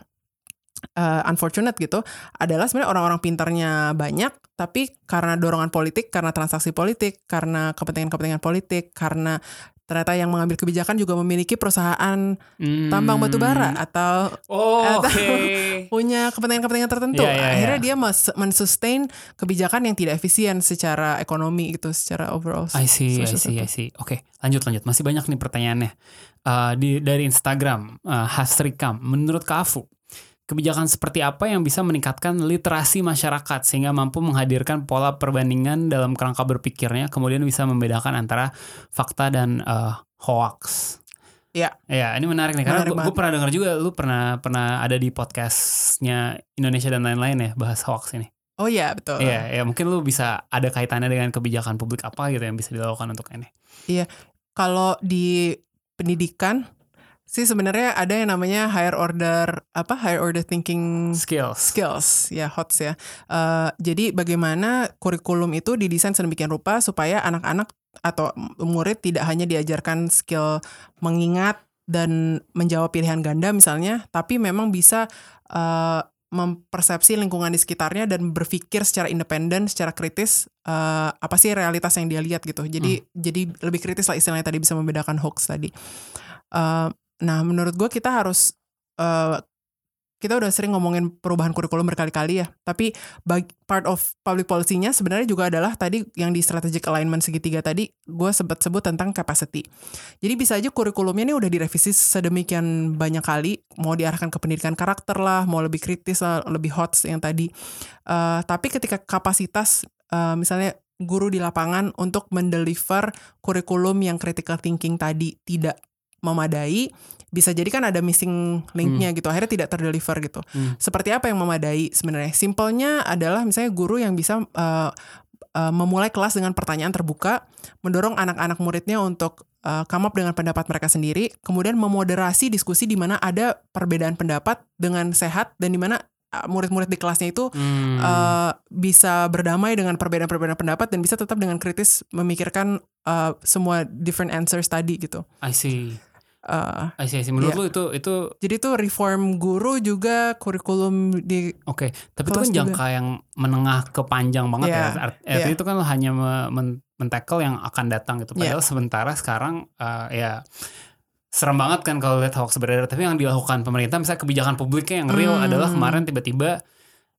uh, unfortunate gitu adalah sebenarnya orang-orang pintarnya banyak tapi karena dorongan politik, karena transaksi politik, karena kepentingan-kepentingan politik, karena ternyata yang mengambil kebijakan juga memiliki perusahaan tambang batu bara atau Hmm. Oh, Atau- Oke. (laughs) punya kepentingan-kepentingan tertentu. Iya, iya, Akhirnya iya. dia mensustain kebijakan yang tidak efisien secara ekonomi gitu, secara overall. I see, I see, I see. Oke, lanjut lanjut. Masih banyak nih pertanyaannya. Uh, di dari Instagram uh, Hasrikam. Menurut Kak Afu, kebijakan seperti apa yang bisa meningkatkan literasi masyarakat sehingga mampu menghadirkan pola perbandingan dalam kerangka berpikirnya, kemudian bisa membedakan antara fakta dan uh, hoax. Iya. Ya, ini menarik nih karena gue pernah dengar juga lu pernah pernah ada di podcastnya Indonesia dan lain-lain ya bahas hoax ini. Oh iya, betul. Iya, ya mungkin lu bisa ada kaitannya dengan kebijakan publik apa gitu yang bisa dilakukan untuk ini. Kalau di pendidikan sih sebenarnya ada yang namanya higher order apa higher order thinking skills skills ya HOTS ya. Uh, jadi bagaimana kurikulum itu didesain sedemikian rupa supaya anak-anak atau murid tidak hanya diajarkan skill mengingat dan menjawab pilihan ganda misalnya, tapi memang bisa uh, mempersepsi lingkungan di sekitarnya dan berpikir secara independen, secara kritis uh, apa sih realitas yang dia lihat gitu. Jadi hmm. jadi lebih kritis lah istilahnya tadi bisa membedakan hoax tadi. Uh, Nah, menurut gue kita harus uh, kita udah sering ngomongin perubahan kurikulum berkali-kali ya, tapi part of public policy-nya sebenarnya juga adalah tadi yang di strategic alignment segitiga tadi gue sempat sebut tentang capacity. Jadi bisa aja kurikulumnya ini udah direvisi sedemikian banyak kali, mau diarahkan ke pendidikan karakter lah, mau lebih kritis lah, lebih hot yang tadi. Uh, tapi ketika kapasitas uh, misalnya guru di lapangan untuk mendeliver kurikulum yang critical thinking tadi tidak memadai bisa jadi kan ada missing linknya hmm. gitu akhirnya tidak terdeliver gitu hmm. seperti apa yang memadai sebenarnya simpelnya adalah misalnya guru yang bisa uh, uh, memulai kelas dengan pertanyaan terbuka mendorong anak-anak muridnya untuk uh, come up dengan pendapat mereka sendiri kemudian memoderasi diskusi di mana ada perbedaan pendapat dengan sehat dan di mana murid-murid di kelasnya itu hmm. uh, bisa berdamai dengan perbedaan-perbedaan pendapat dan bisa tetap dengan kritis memikirkan uh, semua different answers tadi gitu. I see. Uh, I see, I see. Menurut yeah. lu itu itu Jadi itu reform guru juga kurikulum di Oke, okay. tapi itu kan jangka yang menengah ke panjang banget yeah. ya. Artinya yeah. itu kan hanya men mentackle yang akan datang gitu. Padahal yeah. sementara sekarang uh, ya serem banget kan kalau lihat hoax beredar. Tapi yang dilakukan pemerintah misalnya kebijakan publiknya yang real hmm. adalah kemarin tiba-tiba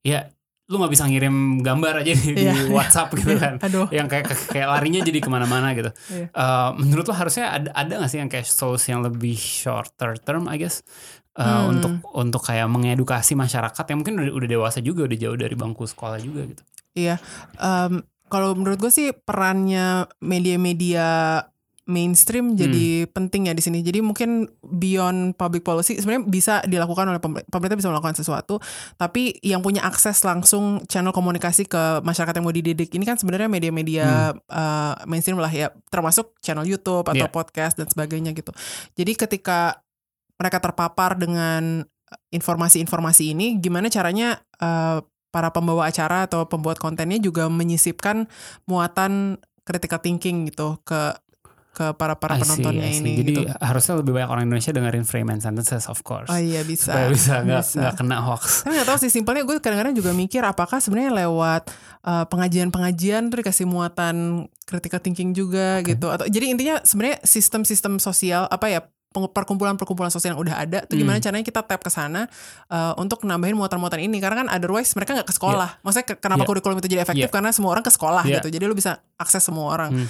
ya lu nggak bisa ngirim gambar aja di, yeah, di WhatsApp gitu kan, (laughs) Aduh. yang kayak kayak larinya jadi ke mana-mana gitu. Yeah. Uh, menurut lo harusnya ada ada nggak sih yang kayak solusi yang lebih shorter term, I guess, uh, hmm. untuk untuk kayak mengedukasi masyarakat yang mungkin udah, udah dewasa juga, udah jauh dari bangku sekolah juga gitu. Iya, um, kalau menurut gue sih perannya media-media mainstream jadi hmm. penting ya di sini. Jadi mungkin beyond public policy sebenarnya bisa dilakukan oleh pemerintah bisa melakukan sesuatu, tapi yang punya akses langsung channel komunikasi ke masyarakat yang mau dididik ini kan sebenarnya media-media hmm. uh, mainstream lah ya, termasuk channel YouTube atau yeah. podcast dan sebagainya gitu. Jadi ketika mereka terpapar dengan informasi-informasi ini, gimana caranya uh, para pembawa acara atau pembuat kontennya juga menyisipkan muatan critical thinking gitu ke ke para para penontonnya see, ini. Jadi gitu. harusnya lebih banyak orang Indonesia dengerin Frame and Sentences of course. Oh iya bisa. Supaya bisa nggak nggak kena hoax. Tapi nggak tahu sih simpelnya gue kadang-kadang juga mikir apakah sebenarnya lewat uh, pengajian-pengajian terus dikasih muatan critical thinking juga okay. gitu atau jadi intinya sebenarnya sistem-sistem sosial apa ya perkumpulan-perkumpulan sosial yang udah ada tuh gimana hmm. caranya kita tap ke sana uh, untuk nambahin muatan-muatan ini karena kan otherwise mereka nggak ke sekolah. Yeah. Maksudnya kenapa yeah. kurikulum itu jadi efektif yeah. karena semua orang ke sekolah yeah. gitu. Jadi lu bisa akses semua orang. Hmm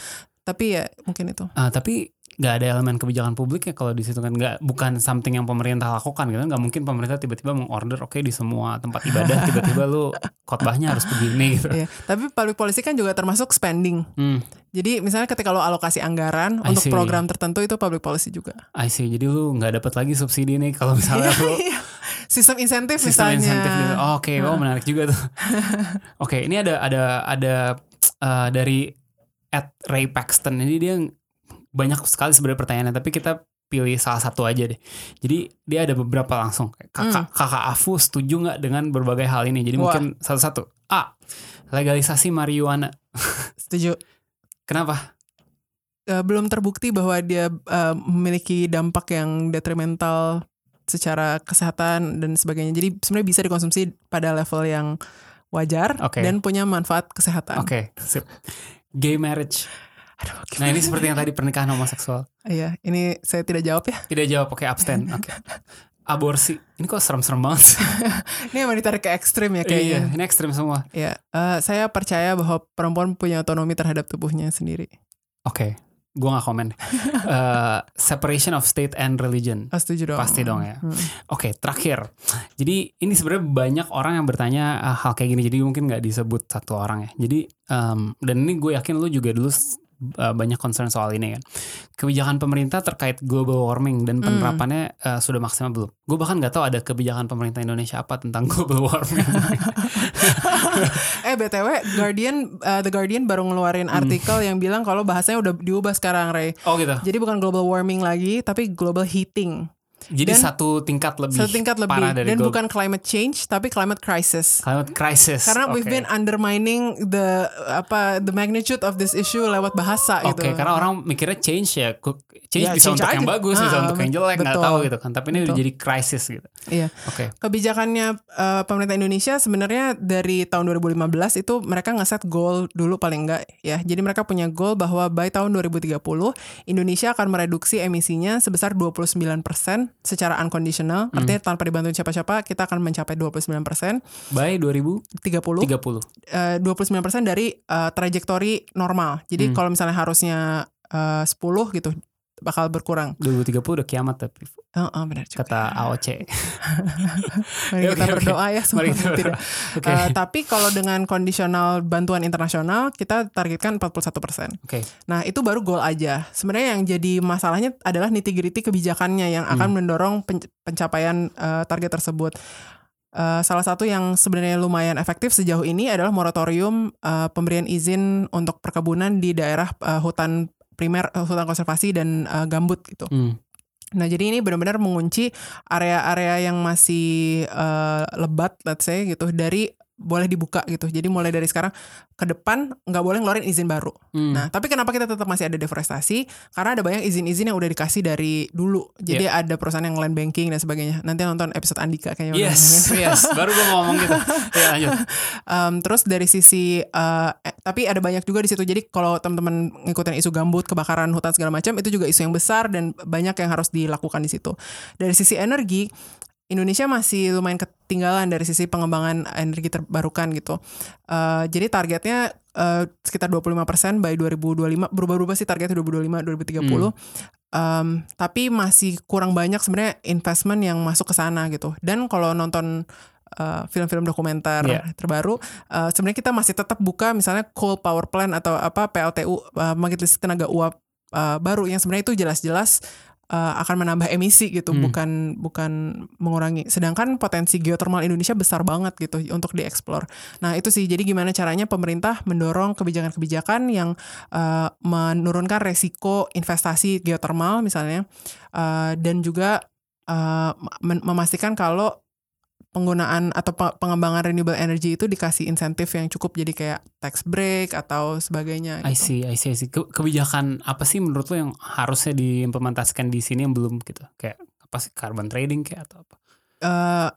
tapi ya mungkin itu uh, tapi nggak ada elemen kebijakan publik ya kalau di situ kan nggak bukan something yang pemerintah lakukan gitu nggak mungkin pemerintah tiba-tiba mengorder oke okay, di semua tempat ibadah (laughs) tiba-tiba lu khotbahnya harus begini gitu. Iya, tapi public policy kan juga termasuk spending. Hmm. Jadi misalnya ketika lo alokasi anggaran untuk program tertentu itu public policy juga. I see. Jadi lu nggak dapat lagi subsidi nih kalau misalnya lu (laughs) iya. sistem insentif sistem misalnya. insentif gitu. Oh, oke, okay. oh menarik juga tuh. (laughs) oke, okay, ini ada ada ada uh, dari at Ray Paxton ini dia banyak sekali sebenarnya pertanyaannya tapi kita pilih salah satu aja deh. Jadi dia ada beberapa langsung. Kakak hmm. kakak Afu setuju nggak dengan berbagai hal ini? Jadi Wah. mungkin satu-satu. A. Legalisasi marijuana. (laughs) Setuju. Kenapa? Uh, belum terbukti bahwa dia uh, memiliki dampak yang detrimental secara kesehatan dan sebagainya. Jadi sebenarnya bisa dikonsumsi pada level yang wajar okay. dan punya manfaat kesehatan. Oke, okay gay marriage. Aduh, nah ini seperti yang tadi pernikahan homoseksual. Iya, ini saya tidak jawab ya. Tidak jawab, oke okay, abstain. (laughs) Oke. Okay. Aborsi, ini kok serem-serem banget. (laughs) ini emang ditarik ke ekstrim ya kayaknya. Iya, ini ekstrim semua. Iya, uh, saya percaya bahwa perempuan punya otonomi terhadap tubuhnya sendiri. Oke, okay gue gak komen. uh, (laughs) separation of state and religion. Oh, setuju dong. Pasti dong ya. Hmm. Oke, okay, terakhir. Jadi ini sebenarnya banyak orang yang bertanya uh, hal kayak gini. Jadi mungkin nggak disebut satu orang ya. Jadi um, dan ini gue yakin lu juga dulu uh, banyak concern soal ini kan. Kebijakan pemerintah terkait global warming dan hmm. penerapannya hmm. uh, sudah maksimal belum? Gue bahkan nggak tahu ada kebijakan pemerintah Indonesia apa tentang (laughs) global warming. (laughs) (laughs) eh btw, Guardian, uh, The Guardian baru ngeluarin hmm. artikel hmm. yang bilang kalau bahasanya udah diubah sekarang, Ray. Oh gitu. Jadi bukan global warming lagi, tapi global heating. Jadi Dan satu tingkat lebih Satu tingkat lebih parah dari dan global- bukan climate change tapi climate crisis. climate crisis. Karena we've Oke. been undermining the apa the magnitude of this issue lewat bahasa Oke, gitu. karena orang mikirnya change ya, change Ya, bisa change untuk yang aja. bagus, bisa Ah, untuk yang jelek, nggak tahu gitu kan. Tapi ini udah jadi crisis gitu. Iya. Oke, Kebijakannya eh, pemerintah Indonesia sebenarnya dari tahun 2015 itu mereka ngeset goal dulu paling enggak ya. Jadi mereka punya goal bahwa by tahun 2030 Indonesia akan mereduksi emisinya sebesar 29% secara unconditional. Hmm. Artinya tanpa dibantu siapa-siapa kita akan mencapai 29%. by 2030. 30 eh, 29% dari eh, trajektori normal. Jadi Hmm. kalau misalnya harusnya eh, 10 gitu bakal berkurang. 2030 udah kiamat tapi Heeh, benar juga. kata AOC. (laughs) Mari Oke, kita berdoa ya semoga tidak. berdoa. Oke. Eh, tapi kalau dengan kondisional bantuan internasional kita targetkan 41%. Oke. Nah, itu baru goal aja. Sebenarnya yang jadi masalahnya adalah nitty-gritty kebijakannya yang akan Hmm. mendorong pen- pencapaian eh, target tersebut. Eh, salah satu yang sebenarnya lumayan efektif sejauh ini adalah moratorium eh, pemberian izin untuk perkebunan di daerah eh, hutan primer, eh, hutan konservasi dan eh, gambut gitu. Hmm. Nah, jadi ini benar-benar mengunci area-area yang masih eh, lebat, let's say gitu, dari boleh dibuka gitu. Jadi mulai dari sekarang ke depan nggak boleh ngeluarin izin baru. Hmm. Nah, tapi kenapa kita tetap masih ada deforestasi? Karena ada banyak izin-izin yang udah dikasih dari dulu. Jadi Iya. ada perusahaan yang land banking dan sebagainya. Nanti nonton episode Andika kayaknya. Yes, yes. Baru gue mau ngomong gitu. Ya lanjut. (laughs) Um, terus dari sisi eh, eh, tapi ada banyak juga di situ. Jadi kalau teman-teman ngikutin isu gambut, kebakaran hutan segala macam itu juga isu yang besar dan banyak yang harus dilakukan di situ. Dari sisi energi Indonesia masih lumayan ketinggalan dari sisi pengembangan energi terbarukan gitu. Eh, jadi targetnya eh, sekitar 25% by 2025 berubah-ubah sih targetnya 2025 2030. Um, tapi masih kurang banyak sebenarnya investment yang masuk ke sana gitu. Dan kalau nonton uh, film-film dokumenter Iya. terbaru, uh, sebenarnya kita masih tetap buka misalnya coal power plant atau apa PLTU uh, listrik tenaga uap uh, baru yang sebenarnya itu jelas-jelas uh, akan menambah emisi gitu, Hmm. bukan bukan mengurangi. Sedangkan potensi geothermal Indonesia besar banget gitu untuk dieksplor. Nah itu sih jadi gimana caranya pemerintah mendorong kebijakan-kebijakan yang uh, menurunkan resiko investasi geothermal misalnya uh, dan juga uh, mem- memastikan kalau penggunaan atau pe- pengembangan renewable energy itu dikasih insentif yang cukup jadi kayak tax break atau sebagainya I gitu. see, I see, I see. Ke- kebijakan apa sih menurut lo yang harusnya diimplementasikan di sini yang belum gitu? Kayak apa sih carbon trading kayak atau apa? Eh,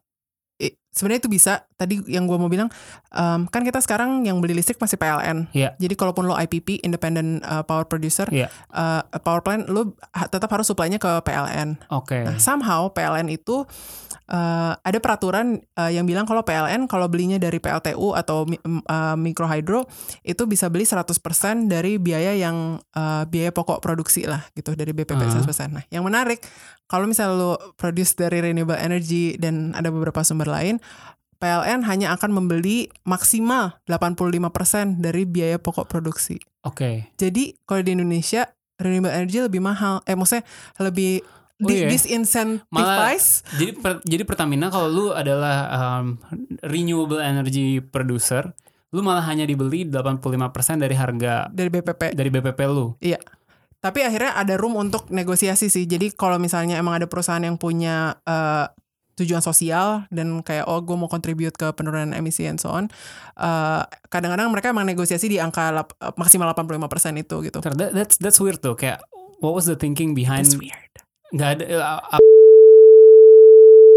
i- sebenarnya itu bisa. Tadi yang gua mau bilang em, kan kita sekarang yang beli listrik masih PLN. Iya. Jadi kalaupun lo IPP Independent uh, Power Producer, Iya. uh, power plant lo ha- tetap harus supply-nya ke PLN. Oke. Nah, somehow PLN itu uh, ada peraturan uh, yang bilang kalau PLN kalau belinya dari PLTU atau uh, micro hydro itu bisa beli 100% dari biaya yang uh, biaya pokok produksi lah gitu dari BPP Ah. 100%. Nah, yang menarik kalau misalnya lo produce dari renewable energy dan ada beberapa sumber lain PLN hanya akan membeli maksimal 85% dari biaya pokok produksi. Oke. Jadi kalau di Indonesia renewable energy lebih mahal. Eh maksudnya lebih Oh di- iya. disincentivize. Jadi per- jadi Pertamina kalau lu adalah um, renewable energy producer, lu malah hanya dibeli 85% dari harga dari BPP. dari BPP lu. Iya. Tapi akhirnya ada room untuk negosiasi sih. Jadi kalau misalnya emang ada perusahaan yang punya eh, tujuan sosial dan kayak oh gue mau contribute ke penurunan emisi and so on, eh, kadang-kadang mereka emang negosiasi di angka lap- eh, maksimal 85% itu gitu. That- that's that's weird tuh kayak what was the thinking behind That's weird. nggak ada uh, uh,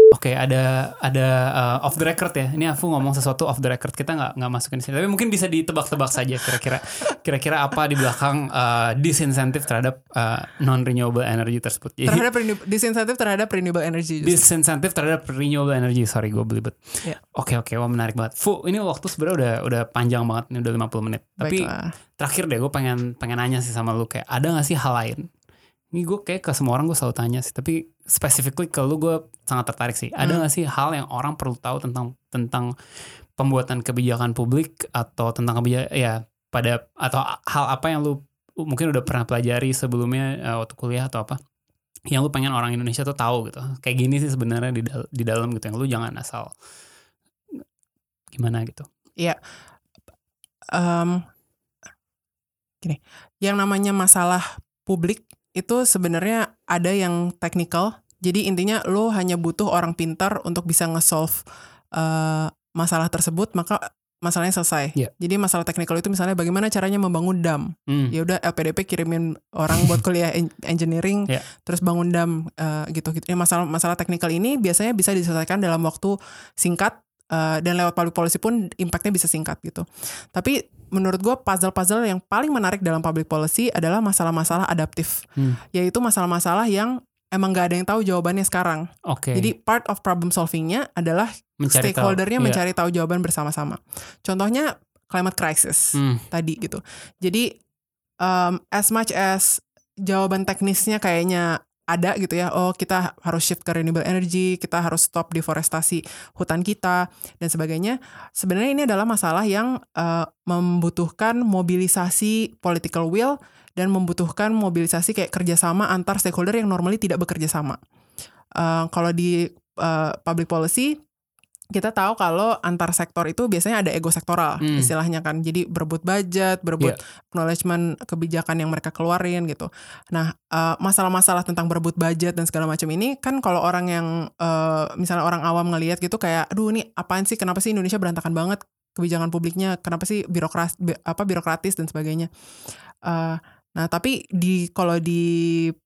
Oke, ada ada uh, off the record ya. Ini aku ngomong sesuatu off the record. Kita nggak nggak masukin sini. Tapi mungkin bisa ditebak-tebak saja kira-kira kira-kira apa di belakang uh, disinsentif terhadap uh, non renewable energy tersebut. Jadi Terhadap disinsentif terhadap renewable energy. justru. disinsentif terhadap renewable energy. Sorry, gue belibet. Iya. Oke oke, wah menarik banget. Fu, ini waktu sebenarnya udah udah panjang banget. Ini udah 50 menit. Tapi Baiklah. terakhir deh gue pengen pengen nanya sih sama lu kayak ada gak sih hal lain ini gue kayak ke semua orang gue selalu tanya sih tapi specifically ke lu gue sangat tertarik sih. Ada Hmm. gak sih hal yang orang perlu tahu tentang tentang pembuatan kebijakan publik atau tentang kebijakan ya pada atau hal apa yang lu mungkin udah pernah pelajari sebelumnya eh, waktu kuliah atau apa yang lu pengen orang Indonesia tuh tahu gitu. Kayak gini sih sebenarnya di, dal- di dalam gitu yang lu jangan asal gimana gitu. Em, gini, yang namanya masalah publik itu sebenarnya ada yang technical Jadi intinya lo hanya butuh orang pintar untuk bisa nge-solve uh, masalah tersebut, maka masalahnya selesai. Yeah. Jadi masalah teknikal itu misalnya bagaimana caranya membangun dam. Hmm. Ya udah LPDP kirimin orang buat kuliah en- engineering, Yeah. terus bangun dam uh, gitu-gitu. Ya, masalah masalah teknikal ini biasanya bisa diselesaikan dalam waktu singkat uh, dan lewat public policy pun impactnya bisa singkat gitu. Tapi menurut gue puzzle-puzzle yang paling menarik dalam public policy adalah masalah-masalah adaptif, Hmm. yaitu masalah-masalah yang emang gak ada yang tahu jawabannya sekarang. Oke. Jadi part of problem solvingnya adalah mencari tahu. stakeholdernya Iya. mencari tahu jawaban bersama-sama. Contohnya climate crisis Hmm. tadi gitu. Jadi um, as much as jawaban teknisnya kayaknya ada gitu ya. Oh, kita harus shift ke renewable energy, kita harus stop deforestasi hutan kita dan sebagainya. Sebenarnya ini adalah masalah yang uh, membutuhkan mobilisasi political will dan membutuhkan mobilisasi kayak kerjasama antar stakeholder yang normally tidak bekerja sama. Uh, kalau di uh, public policy kita tahu kalau antar sektor itu biasanya ada ego sektoral Hmm. istilahnya kan. Jadi berebut budget, berebut acknowledgement kebijakan yang mereka keluarin gitu. Nah, eh, masalah-masalah tentang berebut budget dan segala macam ini kan kalau orang yang eh, misalnya orang awam ngelihat gitu kayak aduh ini apaan sih kenapa sih Indonesia berantakan banget kebijakan publiknya, kenapa sih birokras bi- apa birokratis dan sebagainya. Eh, Nah, tapi di kalau di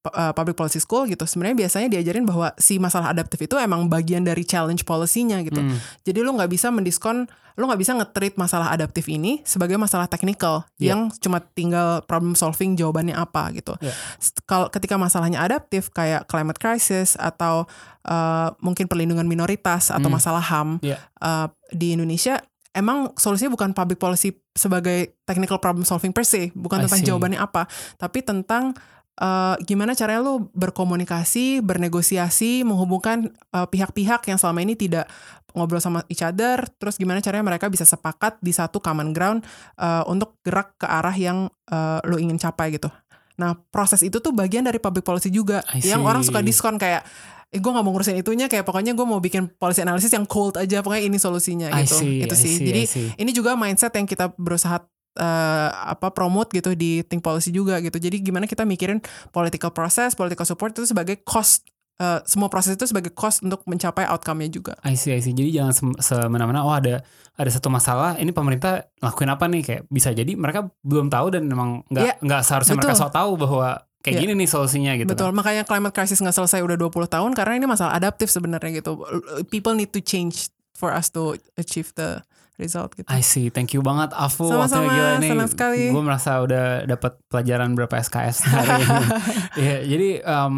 uh, public policy school gitu, sebenarnya biasanya diajarin bahwa si masalah adaptif itu emang bagian dari challenge policy-nya gitu. Hmm. Jadi lu nggak bisa mendiskon, lu nggak bisa nge-treat masalah adaptif ini sebagai masalah teknikal Iya. yang cuma tinggal problem solving jawabannya apa gitu. S- Kalau ketika masalahnya adaptif kayak climate crisis atau uh, mungkin perlindungan minoritas atau Hmm. masalah HAM Iya. uh, di Indonesia emang solusinya bukan public policy sebagai technical problem solving per se, bukan tentang jawabannya apa, tapi tentang uh, gimana caranya lu berkomunikasi, bernegosiasi, menghubungkan uh, pihak-pihak yang selama ini tidak ngobrol sama each other, terus gimana caranya mereka bisa sepakat di satu common ground uh, untuk gerak ke arah yang uh, lu ingin capai gitu. Nah, proses itu tuh bagian dari public policy juga, yang orang suka diskon kayak eh gue gak mau ngurusin itunya kayak pokoknya gue mau bikin policy analysis yang cold aja pokoknya ini solusinya I gitu. see, itu I sih. see, jadi ini juga mindset yang kita berusaha eh, apa promote gitu di think policy juga gitu. Jadi gimana kita mikirin political process political support itu sebagai cost eh, semua proses itu sebagai cost untuk mencapai outcome-nya juga. I see, I see. Jadi jangan sem- semena-mena oh ada ada satu masalah ini pemerintah lakuin apa nih? Kayak bisa jadi mereka belum tahu dan memang nggak nggak seharusnya mereka betul. sok tahu bahwa kayak Iya. gini nih solusinya gitu. betul kan. makanya climate crisis nggak selesai udah 20 tahun karena ini masalah adaptif sebenarnya gitu people need to change for us to achieve the result gitu I see, thank you banget Afu Sama-sama, waktunya gila nih. senang sekali. Gue merasa udah dapat pelajaran berapa SKS hari ini. (laughs) Iya, jadi um,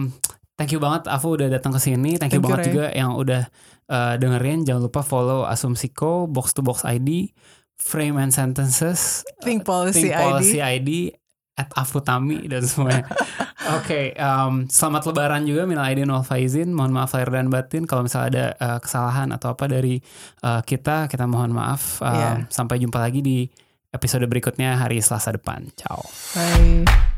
thank you banget Afu udah datang ke sini. Thank, you Thank you, banget Ray. juga yang udah uh, dengerin. Jangan lupa follow Asumsiko, Box to Box ID, Frame and Sentences, think policy, Think Policy ID ID at Afutami dan semuanya. (laughs) Oke, um, selamat lebaran juga minal aidin wal faizin. Mohon maaf lahir dan batin kalau misalnya ada uh, kesalahan atau apa dari uh, kita, kita mohon maaf. Um, Iya. Sampai jumpa lagi di episode berikutnya hari Selasa depan. Ciao. Bye.